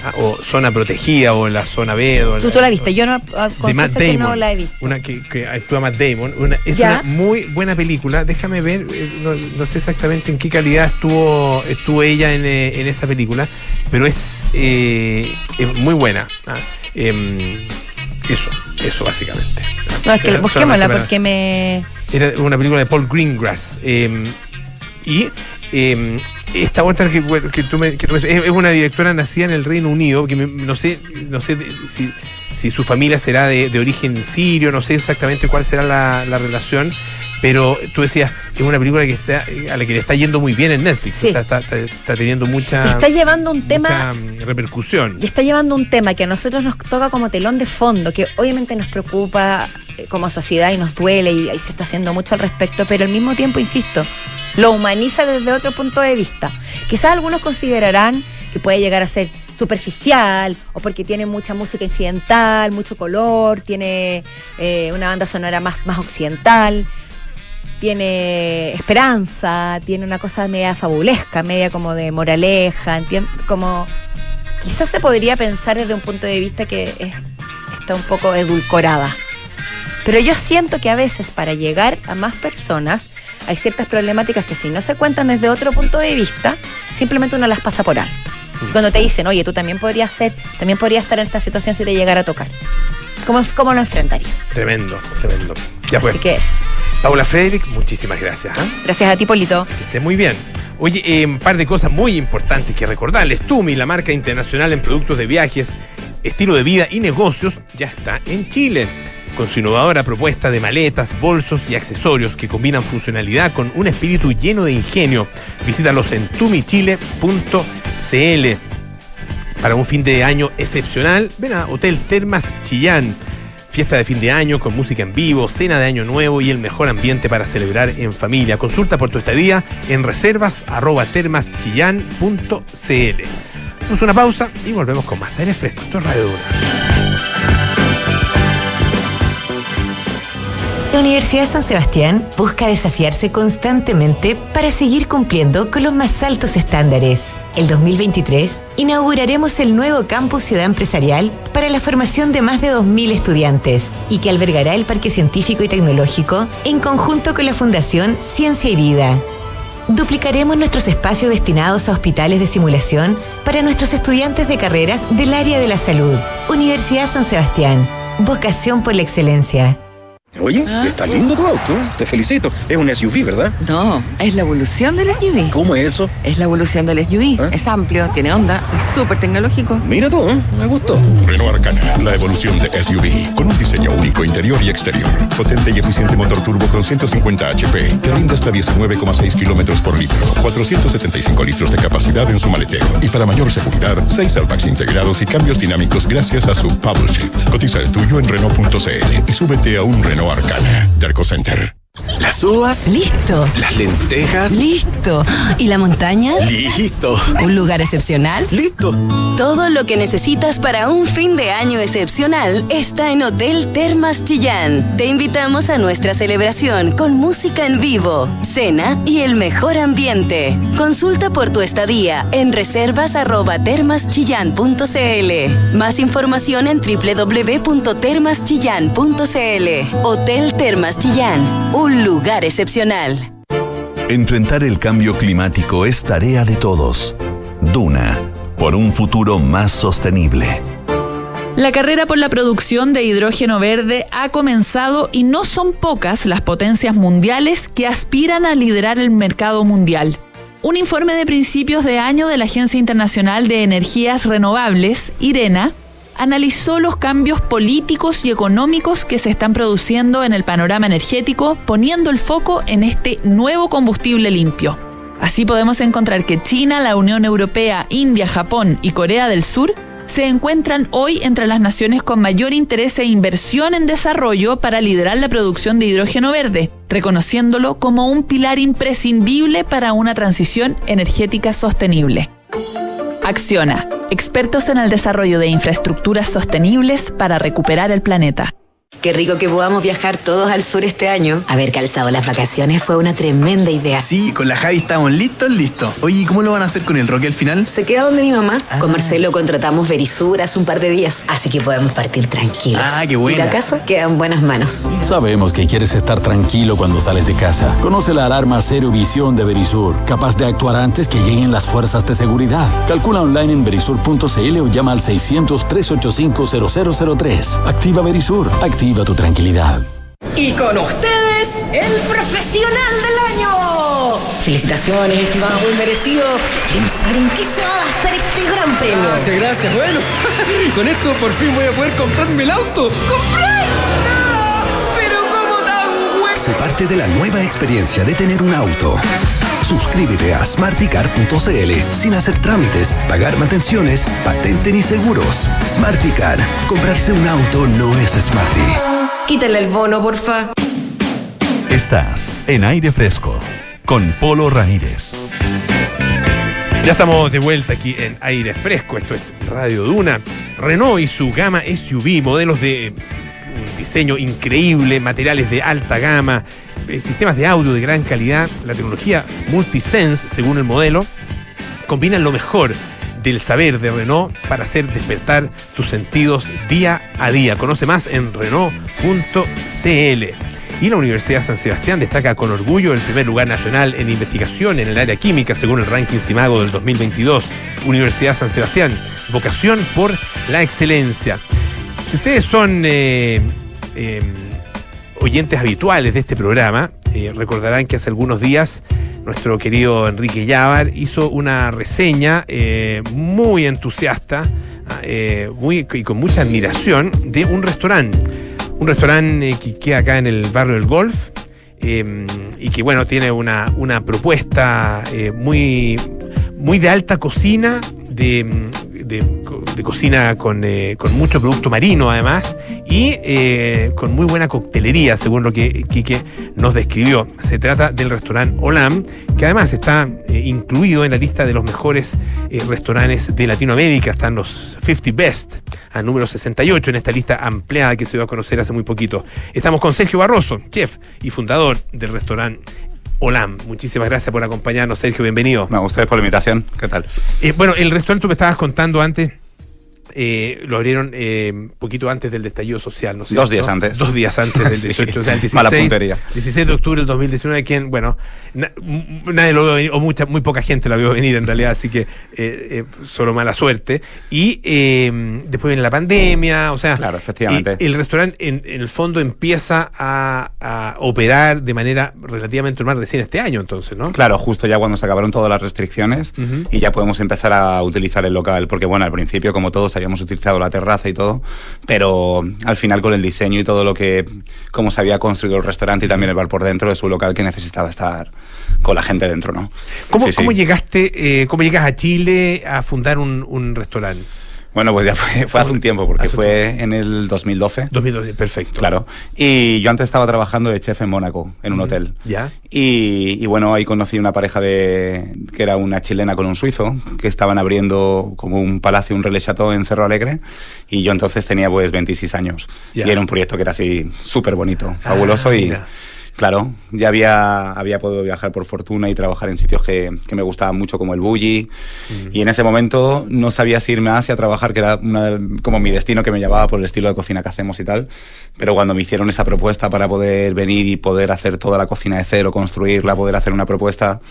Ah, o zona protegida o la zona B. O ¿Tú, tú la viste? Yo no, ah, que no la he visto. Una que, actúa Matt Damon. es una muy buena película. Déjame ver, eh, no, sé exactamente en qué calidad estuvo, estuvo ella en, eh, esa película, pero es, eh, muy buena. Ah, em, eso, eso básicamente. No, es que busquémosla porque me... Era una película de Paul Greengrass. Em, y em, esta otra que, que, tú me, es, una directora nacida en el Reino Unido, que no sé, no sé si, si su familia será de, origen sirio, no sé exactamente cuál será la, relación, pero tú decías, es una película que está, a la que le está yendo muy bien en Netflix, está, teniendo mucha... Está llevando un tema... Mm, repercusión. Y está llevando un tema que a nosotros nos toca como telón de fondo, que obviamente nos preocupa eh, como sociedad y nos duele y, y se está haciendo mucho al respecto, pero al mismo tiempo, insisto, lo humaniza desde otro punto de vista. Quizás algunos considerarán que puede llegar a ser superficial o porque tiene mucha música incidental, mucho color, tiene eh, una banda sonora más, más occidental. tiene esperanza, tiene una cosa media fabulesca, media como de moraleja, como quizás se podría pensar desde un punto de vista que es- está un poco edulcorada. Pero yo siento que a veces para llegar a más personas hay ciertas problemáticas que si no se cuentan desde otro punto de vista, simplemente uno las pasa por alto. Y Cuando te dicen, oye, tú también podrías ser, también podrías estar en esta situación si te llegara a tocar. ¿Cómo, cómo lo enfrentarías? Tremendo, tremendo. Ya pues. Así que es. Paula Frederick, muchísimas gracias. ¿ah? Gracias a ti, Polito. Que esté muy bien. Oye, eh, un par de cosas muy importantes que recordarles. Tumi, la marca internacional en productos de viajes, estilo de vida y negocios, ya está en Chile. Con su innovadora propuesta de maletas, bolsos y accesorios que combinan funcionalidad con un espíritu lleno de ingenio. Visítalos en tumichile.cl. Para un fin de año excepcional, ven a Hotel Termas Chillán. Fiesta de fin de año con música en vivo, cena de año nuevo y el mejor ambiente para celebrar en familia. Consulta por tu estadía en reservas arroba termaschillán.cl. Hacemos una pausa y volvemos con más aire fresco. Esto es Radio. La Universidad San Sebastián busca desafiarse constantemente para seguir cumpliendo con los más altos estándares. El 2023 inauguraremos el nuevo campus Ciudad Empresarial para la formación de más de 2.000 estudiantes y que albergará el Parque Científico y Tecnológico en conjunto con la Fundación Ciencia y Vida. Duplicaremos nuestros espacios destinados a hospitales de simulación para nuestros estudiantes de carreras del área de la salud. Universidad San Sebastián. Vocación por la excelencia. Oye, está lindo tu auto. Te felicito. Es un SUV, ¿verdad? No, es la evolución del SUV. ¿Cómo es eso? Es la evolución del SUV. ¿Eh? Es amplio, tiene onda, es súper tecnológico. Mira tú, ¿eh? me gustó. Renault Arcana, la evolución de SUV, con un diseño único interior y exterior. Potente y eficiente motor turbo con 150 HP, que rinde hasta 19,6 kilómetros por litro, 475 litros de capacidad en su maletero. Y para mayor seguridad, 6 airbags integrados y cambios dinámicos gracias a su Paddle Shift. Cotiza el tuyo en Renault.cl y súbete a un Renault Arcana. Derco Center. Las uvas, Listo. las lentejas. Listo. ¿Y la montaña? Listo. ¿Un lugar excepcional? Listo. Todo lo que necesitas para un fin de año excepcional está en Hotel Termas Chillán. Te invitamos a nuestra celebración con música en vivo, cena y el mejor ambiente. Consulta por tu estadía en reservas@termaschillán.cl. Más información en www.termaschillán.cl. Hotel Termas Chillán, un lugar excepcional. Enfrentar el cambio climático es tarea de todos. Duna, por un futuro más sostenible. La carrera por la producción de hidrógeno verde ha comenzado y no son pocas las potencias mundiales que aspiran a liderar el mercado mundial. Un informe de principios de año de la Agencia Internacional de Energías Renovables, IRENA, analizó los cambios políticos y económicos que se están produciendo en el panorama energético, poniendo el foco en este nuevo combustible limpio. Así podemos encontrar que China, la Unión Europea, India, Japón y Corea del Sur se encuentran hoy entre las naciones con mayor interés e inversión en desarrollo para liderar la producción de hidrógeno verde, reconociéndolo como un pilar imprescindible para una transición energética sostenible. Acciona, expertos en el desarrollo de infraestructuras sostenibles para recuperar el planeta. Qué rico que podamos viajar todos al sur este año. Haber calzado las vacaciones fue una tremenda idea. Sí, con la Javi estamos listos, listos. Oye, ¿y cómo lo van a hacer con el Roque al final? Se queda donde mi mamá. Ah. Con Marcelo contratamos Verisur hace un par de días, así que podemos partir tranquilos. Ah, qué Y buena. la casa queda en buenas manos. Sabemos que quieres estar tranquilo cuando sales de casa. Conoce la alarma Cero Visión de Verisur, capaz de actuar antes que lleguen las fuerzas de seguridad. Calcula online en verisur.cl o llama al 600-385-0003. Activa Verisur, activa tu tranquilidad. Y con ustedes, el profesional del año. Felicitaciones, estimado, muy merecido. Queremos saber en qué se va a gastar este gran premio. Gracias, gracias. Bueno, con esto por fin voy a poder comprarme el auto. ¡Comprar! ¡No! Pero como tan bueno. Sé parte de la nueva experiencia de tener un auto. Suscríbete a smarticar.cl sin hacer trámites, pagar mantenciones, patente ni seguros. Smarticar. Comprarse un auto no es smarty. Quítale el bono, porfa. Estás en aire fresco con Polo Ramírez. Ya estamos de vuelta aquí en aire fresco. Esto es Radio Duna. Renault y su gama SUV, modelos de diseño increíble, materiales de alta gama, eh, sistemas de audio de gran calidad, la tecnología Multisense, según el modelo, combinan lo mejor del saber de Renault para hacer despertar tus sentidos día a día. Conoce más en Renault.cl. Y la Universidad San Sebastián destaca con orgullo el primer lugar nacional en investigación en el área química según el ranking Simago del 2022. Universidad San Sebastián, vocación por la excelencia. Si ustedes son eh, eh, oyentes habituales de este programa, eh, recordarán que hace algunos días nuestro querido Enrique Llávar hizo una reseña muy entusiasta y con mucha admiración de un restaurante. Un restaurante que queda acá en el barrio del Golf y que, bueno, tiene una, una propuesta muy, muy de alta cocina, de, de, cocina con, eh, con mucho producto marino además y eh, con muy buena coctelería, según lo que Quique nos describió. Se trata del restaurante Olam, que además está eh, incluido en la lista de los mejores restaurantes de Latinoamérica. Están los 50 Best, a número 68 en esta lista ampliada que se dio a conocer hace muy poquito. Estamos con Sergio Barroso, chef y fundador del restaurante Olam. Muchísimas gracias por acompañarnos, Sergio. Bienvenido. No, a ustedes por la invitación. ¿Qué tal? Eh, bueno, el restaurante tú me estabas contando antes. Eh, lo abrieron eh, poquito antes del estallido social, ¿no es Dos días antes. Dos días antes del Sí. 18, o sea, el 16, Mala puntería. 16 de octubre del 2019, quien, bueno, na- nadie lo vio venir, o mucha, muy poca gente lo vio venir en realidad, así que eh, eh, solo mala suerte. Y eh, después viene la pandemia, o sea, Claro, efectivamente. el restaurante en, en el fondo empieza a, a operar de manera relativamente normal recién este año, entonces, ¿no? Claro, justo ya cuando se acabaron todas las restricciones Ujú. y ya podemos empezar a utilizar el local, porque bueno, al principio como todos habíamos utilizado la terraza y todo, pero al final con el diseño y todo lo que, como se había construido el restaurante y también el bar por dentro, es un local que necesitaba estar con la gente dentro, ¿no? ¿Cómo, Sí, sí. cómo llegaste, eh, cómo llegas a Chile a fundar un, un restaurante? Bueno, pues ya fue, fue hace un tiempo, porque Hace fue en el 2012. 2012, perfecto. Claro. Y yo antes estaba trabajando de chef en Mónaco, en un Ujú. hotel. ¿Ya? Y, y bueno, ahí conocí una pareja de que era una chilena con un suizo, que estaban abriendo como un palacio, un relais chateau en Cerro Alegre, y yo entonces tenía pues 26 años. Ya. Y era un proyecto que era así súper bonito, fabuloso, Ah, y mira. Claro, ya había, había podido viajar por fortuna y trabajar en sitios que, que me gustaban mucho, como el Bulli, Mm. y en ese momento no sabía si irme a Asia a trabajar, que era una- como mi destino que me llevaba por el estilo de cocina que hacemos y tal. Pero cuando me hicieron esa propuesta para poder venir y poder hacer toda la cocina de cero, construirla, poder hacer una propuesta,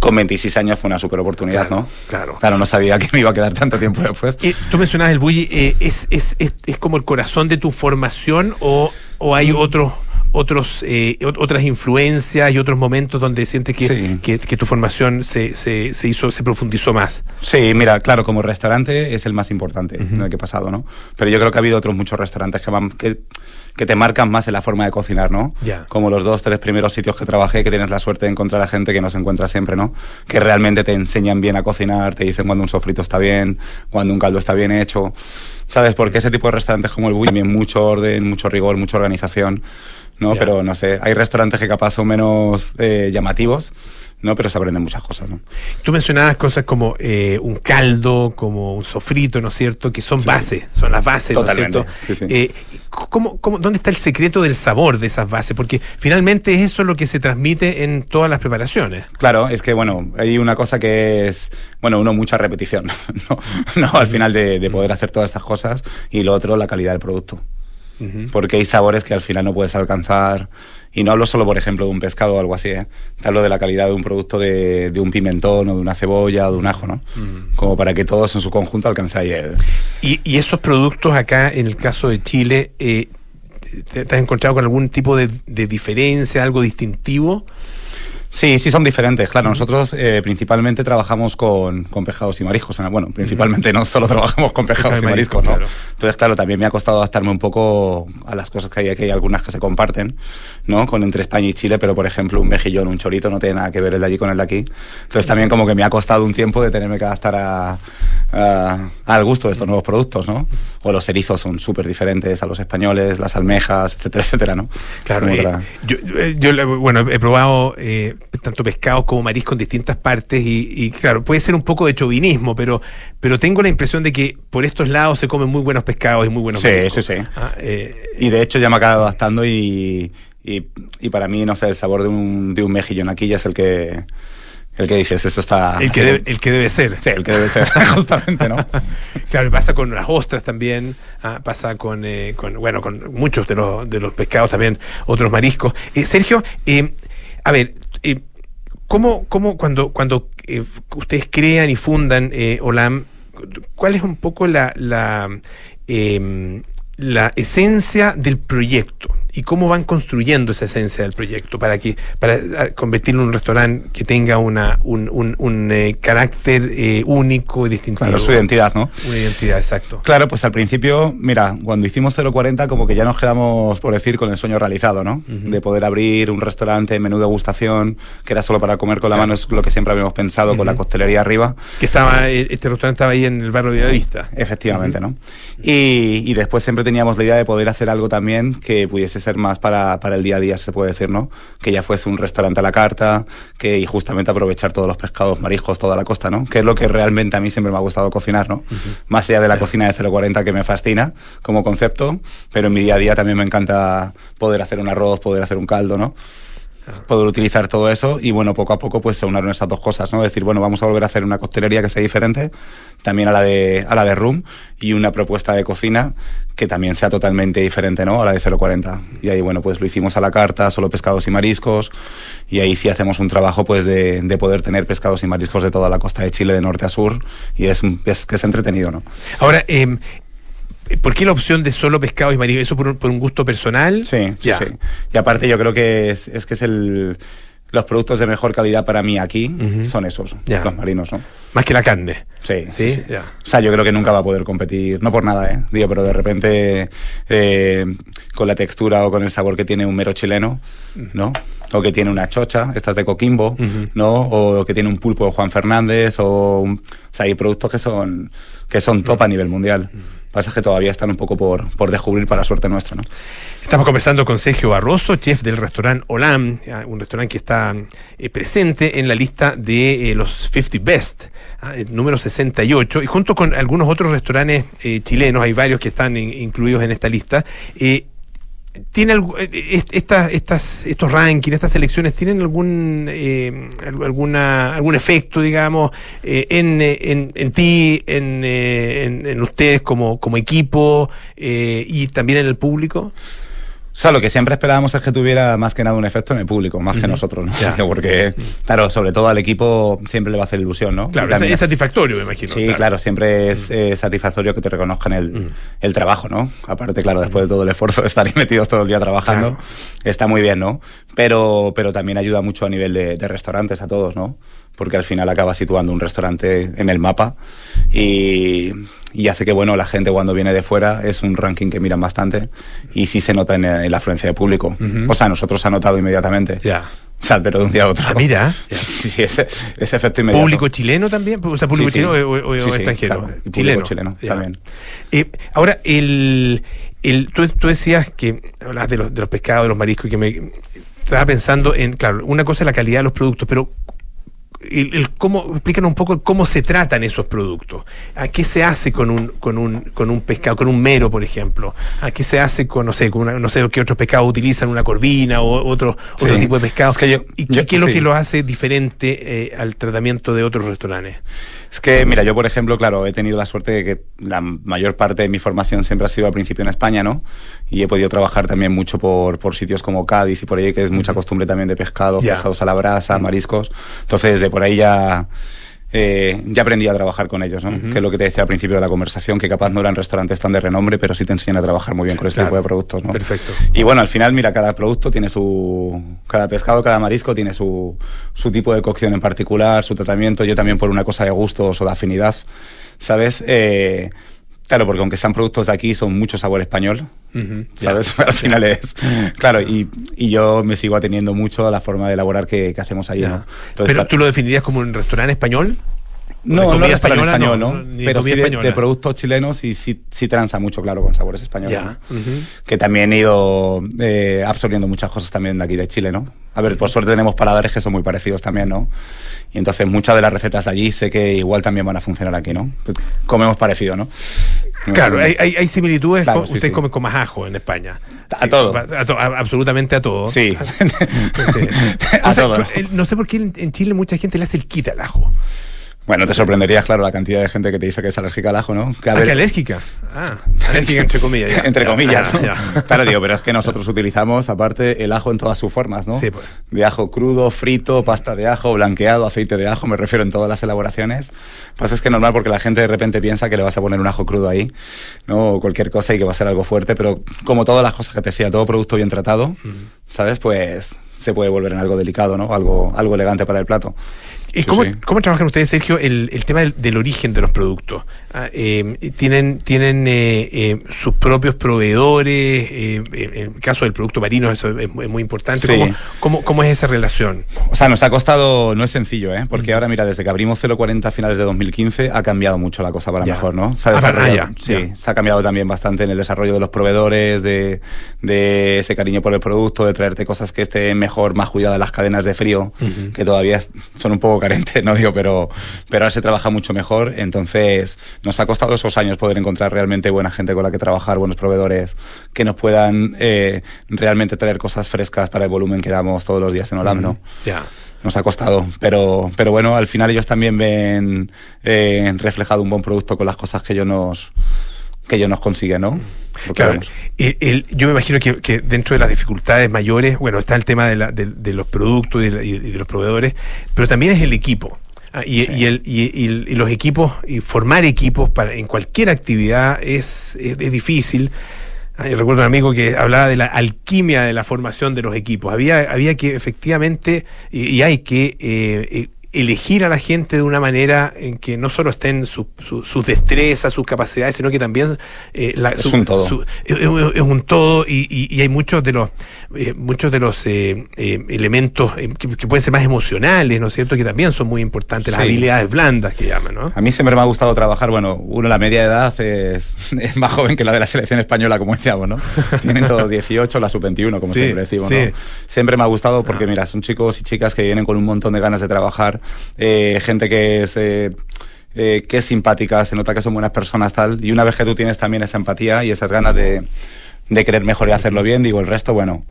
con 26 años fue una super oportunidad, ¿no? Claro. Claro, no sabía que me iba a quedar tanto tiempo después. Eh, tú mencionabas el bully, eh, ¿es, es, es, es como el corazón de tu formación o, o hay otros otros eh, ot- otras influencias y otros momentos donde sientes que, Sí. que, que tu formación se, se, se hizo se profundizó más Sí, mira, claro, como restaurante es el más importante en el que he pasado, ¿no? Pero yo creo que ha habido otros muchos restaurantes que, van- que, que te marcan más en la forma de cocinar, ¿no? Ya. Como los dos, tres primeros sitios que trabajé, que tienes la suerte de encontrar a gente que no se encuentra siempre, ¿no? Que realmente te enseñan bien a cocinar, te dicen cuando un sofrito está bien, cuando un caldo está bien hecho. ¿Sabes? Porque ese tipo de restaurantes como el Bulli, también mucho orden, mucho rigor, mucha organización, ¿no? Pero no sé, hay restaurantes que capaz son menos eh, llamativos, ¿no? Pero se aprenden muchas cosas, ¿no? tú mencionabas cosas como eh, un caldo como un sofrito no es cierto que son bases son las bases Totalmente, no es sí, sí. Eh, ¿cómo, cómo, dónde está el secreto del sabor de esas bases porque finalmente eso es lo que se transmite en todas las preparaciones Claro, es que bueno, hay una cosa que es, bueno, uno, mucha repetición, ¿no? no al final de, de poder hacer todas estas cosas y lo otro, la calidad del producto. Porque hay sabores que al final no puedes alcanzar. Y no hablo solo, por ejemplo, de un pescado o algo así, ¿eh? Te hablo de la calidad de un producto de, de un pimentón o de una cebolla o de un ajo, ¿no? Como para que todos en su conjunto alcancen ahí el... Y, y esos productos acá, en el caso de Chile, eh, ¿te, te has encontrado con algún tipo de, de diferencia, algo distintivo? Sí, sí son diferentes. Claro, nosotros eh, principalmente trabajamos con, con pescados y mariscos. Bueno, principalmente no solo trabajamos con pescados y mariscos, marisco, ¿no? claro. Entonces, claro, también me ha costado adaptarme un poco a las cosas que hay aquí. Hay algunas que se comparten, ¿no? Con entre España y Chile, pero por ejemplo, un mejillón, un chorito no tiene nada que ver el de allí con el de aquí. Entonces, también como que me ha costado un tiempo de tenerme que adaptar a, a- al gusto de estos nuevos productos, ¿no? O los erizos son súper diferentes a los españoles, las almejas, etcétera, etcétera, ¿no? Claro, eh, yo, eh, yo, la- bueno, he probado eh, tanto pescados como marisco en distintas partes y, y, claro, puede ser un poco de chauvinismo, pero, pero tengo la impresión de que por estos lados se comen muy buenos pescados y muy buenos Sí, mariscos. sí, sí. Ah, eh, Y de hecho ya me acabo adaptando y, Y, y para mí, no sé, el sabor de un, de un mejillón aquí ya es el que, el que dices, esto está... El que, debe, el que debe ser. Sí, el que debe ser, justamente, ¿no? claro, y pasa con las ostras también, ah, pasa con, eh, con, bueno, con muchos de los, de los pescados también, otros mariscos. Eh, Sergio, eh, a ver, eh, ¿cómo, cómo cuando, cuando eh, ustedes crean y fundan eh, OLAM, cuál es un poco la, la, em, la esencia del proyecto? ¿Y cómo van construyendo esa esencia del proyecto para que para ah, convertirlo en un restaurante que tenga una, un, un, un, eh, carácter eh, único y distintivo? Claro, su identidad, ¿no? Una identidad, exacto. Claro, pues al principio, mira, cuando hicimos 040 como que ya nos quedamos, por decir, con el sueño realizado, ¿no? De poder abrir un restaurante, menú degustación, que era solo para comer con la mano, es lo que siempre habíamos pensado, con la costelería arriba. Que estaba, eh, este restaurante estaba ahí en el barrio de Vista. Efectivamente, ¿no? Y, y después siempre teníamos la idea de poder hacer algo también que pudiese ser más para, para el día a día, se puede decir, ¿no? Que ya fuese un restaurante a la carta, que y justamente aprovechar todos los pescados, mariscos, toda la costa, ¿no? Que es lo que realmente a mí siempre me ha gustado cocinar, ¿no? Más allá de la cocina de 040 que me fascina como concepto, pero en mi día a día también me encanta poder hacer un arroz, poder hacer un caldo, ¿no? Poder utilizar todo eso y bueno, poco a poco pues se unieron esas dos cosas, ¿no? Decir, bueno, vamos a volver a hacer una costelería que sea diferente, también a la de, a la de Room y una propuesta de cocina que también sea totalmente diferente, ¿no? A la de 040. Y ahí, bueno, pues lo hicimos a la carta, solo pescados y mariscos y ahí sí hacemos un trabajo pues de, de poder tener pescados y mariscos de toda la costa de Chile, de norte a sur y es, es que es entretenido, ¿no? Ahora, eh, ¿Por qué la opción de solo pescado y marisco? ¿Eso por un, por un gusto personal? Sí, ya. sí. Y aparte yo creo que es, es que es el... Los productos de mejor calidad para mí aquí son esos, los marinos, ¿no? Más que la carne. Sí, Sí, sí. ya. O sea, yo creo que nunca va a poder competir, no por nada, ¿eh? Digo, pero de repente eh, con la textura o con el sabor que tiene un mero chileno, ¿no? O que tiene una chocha, estas de Coquimbo, ¿no? O que tiene un pulpo de Juan Fernández, o... un- O sea, hay productos que son, que son top a nivel mundial. Pasa que todavía están un poco por, por descubrir para suerte nuestra, ¿no? Estamos conversando con Sergio Barroso, chef del restaurante Olam, ah, un restaurante que está eh, presente en la lista de eh, los 50 Best, ah, número 68, y junto con algunos otros restaurantes eh, chilenos, hay varios que están in- incluidos en esta lista. Eh, ¿Tiene algu- eh, est- estas, estas, estos rankings, estas selecciones, tienen algún eh, al- alguna, algún efecto, digamos, eh, en, eh, en, en ti, en, eh, en, en ustedes como, como equipo eh, y también en el público? O sea, lo que siempre esperábamos es que tuviera más que nada un efecto en el público, más que nosotros, ¿no? Porque, claro, sobre todo al equipo siempre le va a hacer ilusión, ¿no? Claro, es, es satisfactorio, me imagino. Sí, claro, siempre es eh, satisfactorio que te reconozcan el, el trabajo, ¿no? Aparte, claro, después de todo el esfuerzo de estar ahí metidos todo el día trabajando, está muy bien, ¿no? Pero, pero también ayuda mucho a nivel de, de restaurantes a todos, ¿no? Porque al final acaba situando un restaurante en el mapa y, y hace que, bueno, la gente cuando viene de fuera es un ranking que miran bastante y sí se nota en, en la afluencia de público. Ujú. O sea, nosotros ha notado inmediatamente. Ya. O sea, pero de un día a otro. Ah, mira. Sí, sí, ese, ese efecto inmediato. ¿Público chileno también? O sea, público Sí, chileno o, o- o extranjero. claro. Y Chileno. chileno también. Eh, ahora, el, el, tú, tú decías que hablabas de los, de los pescados, de los mariscos, y que me estaba pensando en, claro, una cosa es la calidad de los productos, pero el, el cómo, explícanos un poco cómo se tratan esos productos. ¿A qué se hace con un, con un, con un pescado, con un mero, por ejemplo? ¿A qué se hace con, no sé, con una- no sé qué otros pescados utilizan, una corvina o otro, Sí. otro tipo de pescado? Es que yo- ¿Y qué, yo- qué es lo que lo hace diferente eh, al tratamiento de otros restaurantes? Es que, mira, yo, por ejemplo, claro, he tenido la suerte de que la mayor parte de mi formación siempre ha sido al principio en España, ¿no? Y he podido trabajar también mucho por, por sitios como Cádiz y por ahí, que es mucha costumbre también de pescado, Ya. pescados a la brasa, mariscos. Entonces, de por ahí ya, eh, ya aprendí a trabajar con ellos, ¿no? Que es lo que te decía al principio de la conversación, que capaz no eran restaurantes tan de renombre, pero sí te enseñan a trabajar muy bien con este Claro. tipo de productos, ¿no? Perfecto. Y bueno, al final, mira, cada producto tiene su. Cada pescado, cada marisco tiene su, su tipo de cocción en particular, su tratamiento. Yo también por una cosa de gustos o de afinidad, ¿sabes? Eh, claro, porque aunque sean productos de aquí, son mucho sabor español. ¿Sabes? Al final es. Claro, y, y yo me sigo ateniendo mucho a la forma de elaborar que, que hacemos ahí. ¿no? Entonces, ¿Pero tú lo definirías como un restaurante español? No, no restaurante española, español, no, ¿no? Pero sí de, de productos chilenos y sí, sí tranza mucho, claro, con sabores españoles. Que también he ido eh, absorbiendo muchas cosas también de aquí de Chile, ¿no? A ver, por suerte tenemos paladares que son muy parecidos también, ¿no? Y entonces muchas de las recetas de allí sé que igual también van a funcionar aquí, ¿no? Comemos parecido, ¿no? Claro, hay, hay, hay similitudes. Claro, con- sí, ustedes sí. comen con más ajo en España. A todo. A to- a- absolutamente a todo. Sí. Sí. A todo. el- No sé por qué en, en Chile mucha gente le hace el quita al ajo. Bueno, te sorprenderías, claro, la cantidad de gente que te dice que es alérgica al ajo, ¿no? Que a ver- ¿que alérgica? Ah, alérgica entre comillas. ya. entre comillas. ¿no? Claro, digo, pero es que nosotros utilizamos, aparte, el ajo en todas sus formas, ¿no? Sí, pues. De ajo crudo, frito, pasta de ajo, blanqueado, aceite de ajo, me refiero en todas las elaboraciones. Pues es que es normal porque la gente de repente piensa que le vas a poner un ajo crudo ahí, ¿no? O cualquier cosa y que va a ser algo fuerte, pero como todas las cosas que te decía, todo producto bien tratado, ¿sabes? Pues se puede volver en algo delicado, ¿no? Algo, algo elegante para el plato. ¿Y Sí, cómo, sí. cómo trabajan ustedes, Sergio, el, el tema del, del origen de los productos? Ah, eh, ¿Tienen, tienen eh, eh, sus propios proveedores? Eh, en el caso del producto marino, eso es, muy- es muy importante. Sí. ¿Cómo, cómo, cómo es esa relación? O sea, nos ha costado, no es sencillo, ¿eh? Porque ahora, mira, desde que abrimos 040 a finales de 2015, ha cambiado mucho la cosa para Ya. mejor, ¿no? Se ha Ah, desarrollado, ah, ya, sí, ya. se ha cambiado también bastante en el desarrollo de los proveedores, de, de ese cariño por el producto, de traerte cosas que estén mejor, más cuidadas las cadenas de frío, que todavía son un poco carentes, no digo, pero, pero ahora se trabaja mucho mejor. Entonces, nos ha costado esos años poder encontrar realmente buena gente con la que trabajar, buenos proveedores, que nos puedan eh, realmente traer cosas frescas para el volumen que damos todos los días en Olam, ¿no? Ya. nos ha costado, pero, pero bueno, al final ellos también ven eh, reflejado un buen producto con las cosas que ellos nos que ellos nos consiguen, ¿no? Claro, vemos. el- el- yo me imagino que, que dentro de las dificultades mayores, bueno, está el tema de, la- de- de los productos y de, y de los proveedores, pero también es el equipo. Ah, y, y el- y- los equipos, y formar equipos para, en cualquier actividad es, es- es difícil. Ah, yo recuerdo un amigo que hablaba de la alquimia de la formación de los equipos. Había, había que efectivamente, y, y hay que eh, eh, elegir a la gente de una manera en que no solo estén sus su, sus destrezas, sus capacidades, sino que también eh, la- Es su- un todo. es, un todo y, y- y hay muchos de los eh, muchos de los eh, eh, elementos eh, que, que pueden ser más emocionales, ¿no es cierto? Que también son muy importantes, las Sí. habilidades blandas que llaman, ¿no? A mí siempre me ha gustado trabajar, bueno, uno la media edad es, es más joven que la de la selección española, como decíamos, ¿no? Tienen todos 18, la sub-21, como Sí, siempre decimos, sí. ¿no? Siempre me ha gustado porque, mira, son chicos y chicas que vienen con un montón de ganas de trabajar, eh, gente que es... eh, eh, que es simpática, se nota que son buenas personas, tal, y una vez que tú tienes también esa empatía y esas ganas de, de querer mejor y hacerlo bien, digo, el resto, bueno,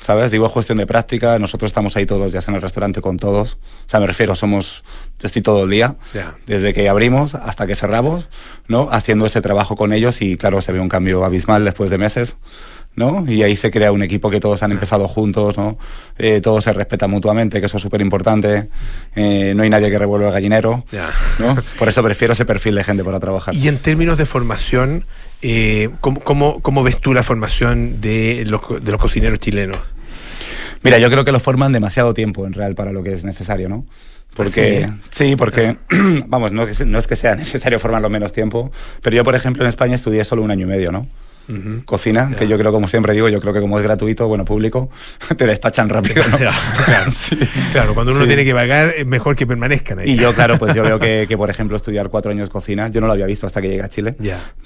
¿sabes? Digo, es cuestión de práctica. Nosotros estamos ahí todos los días en el restaurante con todos. O sea, me refiero, somos, yo estoy todo el día, Ya. desde que abrimos hasta que cerramos, ¿no? Haciendo ese trabajo con ellos y claro, se ve un cambio abismal después de meses. ¿No? Y ahí se crea un equipo que todos han empezado juntos, ¿no? Eh, todos se respetan mutuamente, que eso es súper importante. Eh, no hay nadie que revuelva el gallinero. Por eso prefiero ese perfil de gente para trabajar. Y en términos de formación, eh, ¿cómo, cómo, cómo ves tú la formación de los, de los cocineros chilenos? Mira, yo creo que lo forman demasiado tiempo en real para lo que es necesario, ¿no? Porque, sí, porque, vamos, no, es- no es que sea necesario formarlo menos tiempo, pero yo, por ejemplo, en España estudié solo un año y medio, ¿no? Cocina, que yo creo, como siempre digo, yo creo que como es gratuito, bueno, público, te despachan rápido, ¿no? Claro, claro, cuando uno Sí. tiene que pagar, es mejor que permanezcan ahí. Y yo, claro, pues yo veo que, que, por ejemplo, estudiar cuatro años cocina, yo no lo había visto hasta que llegué a Chile.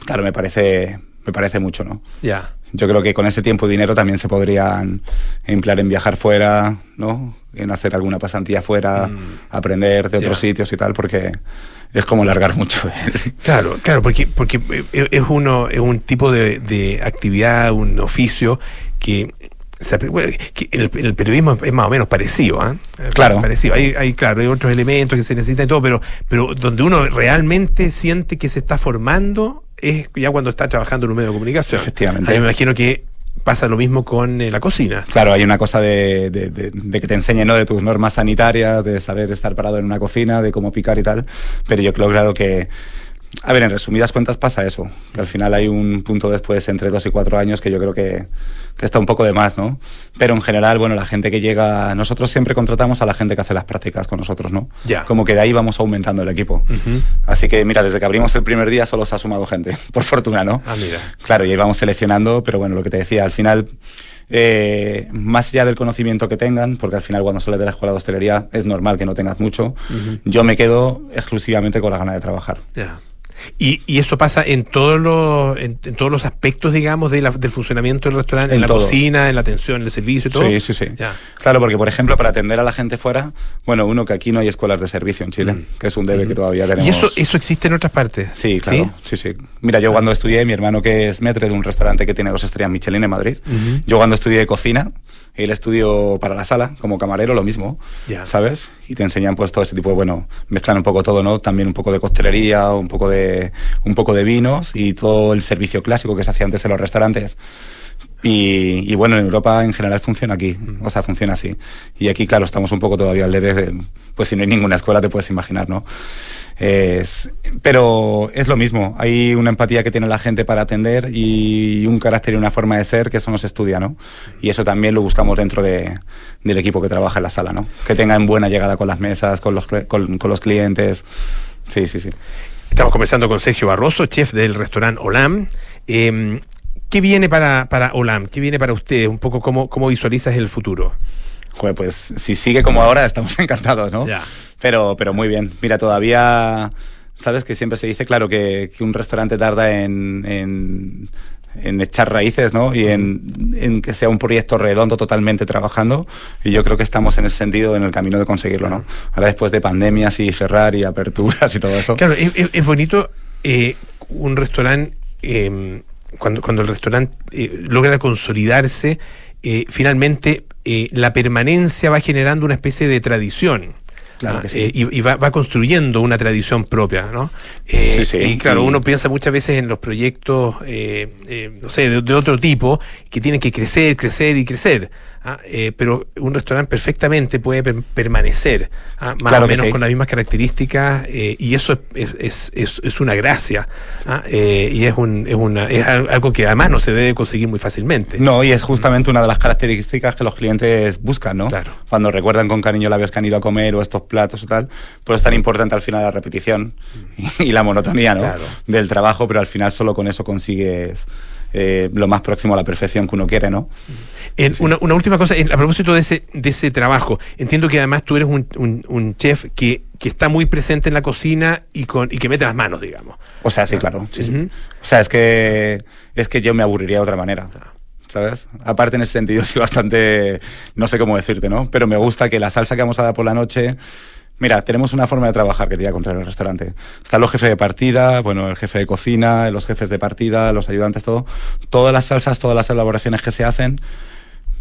Claro, me parece, me parece mucho, ¿no? Ya. Yo creo que con ese tiempo y dinero también se podrían emplear en viajar fuera, ¿no? En hacer alguna pasantía fuera, aprender de otros sitios y tal, porque es como largar mucho. Claro, claro, porque, porque eh, es uno, es un tipo de, de actividad, un oficio que, que en, el, en el periodismo es más o menos parecido. Es Claro. Parecido. Hay, hay, claro, hay otros elementos que se necesitan y todo, pero, pero donde uno realmente siente que se está formando es ya cuando está trabajando en un medio de comunicación. Efectivamente. Ahí me imagino que pasa lo mismo con eh, la cocina. Claro, hay una cosa de, de- de- de que te enseñen, ¿no? De tus normas sanitarias, de saber estar parado en una cocina, de cómo picar y tal. Pero yo creo, claro, que. A ver, en resumidas cuentas pasa eso. Que al final hay un punto después, entre dos y cuatro años, que yo creo que, que está un poco de más, ¿no? Pero en general, bueno, la gente que llega. Nosotros siempre contratamos a la gente que hace las prácticas con nosotros, ¿no? Ya. Como que de ahí vamos aumentando el equipo. Así que, mira, desde que abrimos el primer día solo se ha sumado gente, por fortuna, ¿no? Ah, mira. Claro, y ahí vamos seleccionando, pero bueno, lo que te decía, al final eh, más allá del conocimiento que tengan, porque al final cuando sales de la escuela de hostelería es normal que no tengas mucho, yo me quedo exclusivamente con la gana de trabajar. Ya. Y, y eso pasa en todos los en, en todos los aspectos, digamos, de la- del funcionamiento del restaurante, en, En la todo. cocina, en la atención, en el servicio y todo. Sí, sí, sí. Ya. Claro, porque por ejemplo, para atender a la gente fuera, bueno, uno que aquí no hay escuelas de servicio en Chile, que es un debe que todavía tenemos. Mm. ¿Y eso, eso existe en otras partes? Sí, claro. Sí, sí. Mira, yo cuando estudié, mi hermano que es metre de un restaurante que tiene dos estrellas Michelin en Madrid, yo cuando estudié cocina, él estudió para la sala como camarero, lo mismo, Ya. ¿sabes? Y te enseñan pues todo ese tipo de, bueno, mezclan un poco todo, ¿no? También un poco de coctelería, un poco de, un poco de vinos y todo el servicio clásico que se hacía antes en los restaurantes. Y, y bueno, en Europa en general funciona aquí, o sea, funciona así. Y aquí, claro, estamos un poco todavía al debe, de- pues si no hay ninguna escuela te puedes imaginar, ¿no? Es, pero es lo mismo, hay una empatía que tiene la gente para atender y un carácter y una forma de ser que eso no se estudia, ¿no? Y eso también lo buscamos dentro de, del equipo que trabaja en la sala, ¿no? Que tengan buena llegada con las mesas, con los, con, con los clientes. Sí, sí, sí. Estamos conversando con Sergio Barroso, chef del restaurante Olam. Eh, ¿Qué viene para, para Olam? ¿Qué viene para usted? Un poco cómo, cómo visualizas el futuro. Joder, pues si sigue como ahora, estamos encantados, ¿no? Ya. Pero, pero muy bien. Mira, todavía, sabes que siempre se dice, claro, que, que un restaurante tarda en, en, en echar raíces, ¿no? Y en, en que sea un proyecto redondo totalmente trabajando. Y yo creo que estamos en ese sentido en el camino de conseguirlo, ¿no? Ahora después de pandemias y cerrar y aperturas y todo eso. Claro, es, bonito eh, un restaurante, eh, cuando, cuando el restaurante eh, logra consolidarse, eh, finalmente eh, la permanencia va generando una especie de tradición. Claro que sí. Eh, y y va, va construyendo una tradición propia, ¿no? Eh, Sí, sí. Y claro, uno piensa muchas veces en los proyectos, eh, eh, no sé, de, de otro tipo, que tienen que crecer, crecer y crecer. ¿Ah? Eh, pero un restaurante perfectamente puede per- permanecer, ¿ah? más Claro o menos sí. con las mismas características, eh, y eso es, es, es, es una gracia. ¿ah? Eh, y es, un, es, una, es al- algo que además no se debe conseguir muy fácilmente. No, y es justamente una de las características que los clientes buscan, ¿no? Claro. Cuando recuerdan con cariño la vez que han ido a comer o estos platos o tal, pues es tan importante al final la repetición y, la monotonía, ¿no? Claro. Del trabajo, pero al final solo con eso consigues eh, lo más próximo a la perfección que uno quiere, ¿no? En- una, una última cosa, en- a propósito de ese, de ese trabajo, entiendo que además tú eres un, un- un chef que, que está muy presente en la cocina y, con, y que mete las manos, digamos. O sea, sí, claro. sí. O sea, es que, es que yo me aburriría de otra manera. ¿Sabes? Aparte, en ese sentido, soy bastante. No sé cómo decirte, ¿no? Pero me gusta que la salsa que vamos a dar por la noche. Mira, tenemos una forma de trabajar que te voy a contar en el restaurante. Están los jefes de partida, bueno, el jefe de cocina, los jefes de partida, los ayudantes, todo. Todas las salsas, todas las elaboraciones que se hacen,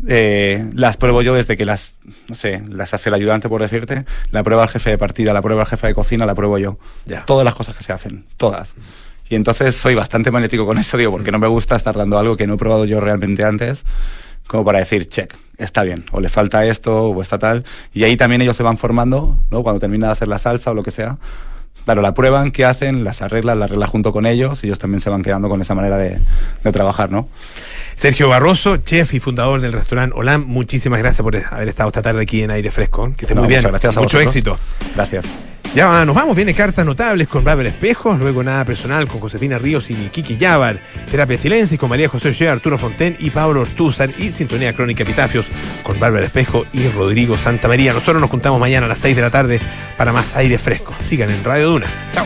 eh, las pruebo yo desde que las, no sé, las hace el ayudante, por decirte, la prueba el jefe de partida, la prueba el jefe de cocina, la pruebo yo. Ya. Todas las cosas que se hacen, todas. Y entonces soy bastante magnético con eso, digo, porque no me gusta estar dando algo que no he probado yo realmente antes, como para decir, check, está bien, o le falta esto, o está tal. Y ahí también ellos se van formando, ¿no? Cuando terminan de hacer la salsa o lo que sea. Claro, la prueban, qué hacen, las arreglan, la arreglan junto con ellos, y ellos también se van quedando con esa manera de, de trabajar, ¿no? Sergio Barroso, chef y fundador del restaurante Olam, muchísimas gracias por haber estado esta tarde aquí en Aire Fresco. Que esté No, muy bien. muchas gracias a Mucho vosotros. éxito. Gracias. Ya nos vamos, viene cartas notables con Bárbara Espejo, luego nada personal con Josefina Ríos y Kiki Yabar, terapia chilensis con María José Ochoa, Arturo Fonten y Pablo Ortúzar y sintonía crónica epitafios con Bárbara Espejo y Rodrigo Santa María. Nosotros nos juntamos mañana a las 6 de la tarde para más aire fresco. Sigan en Radio Duna. Chao.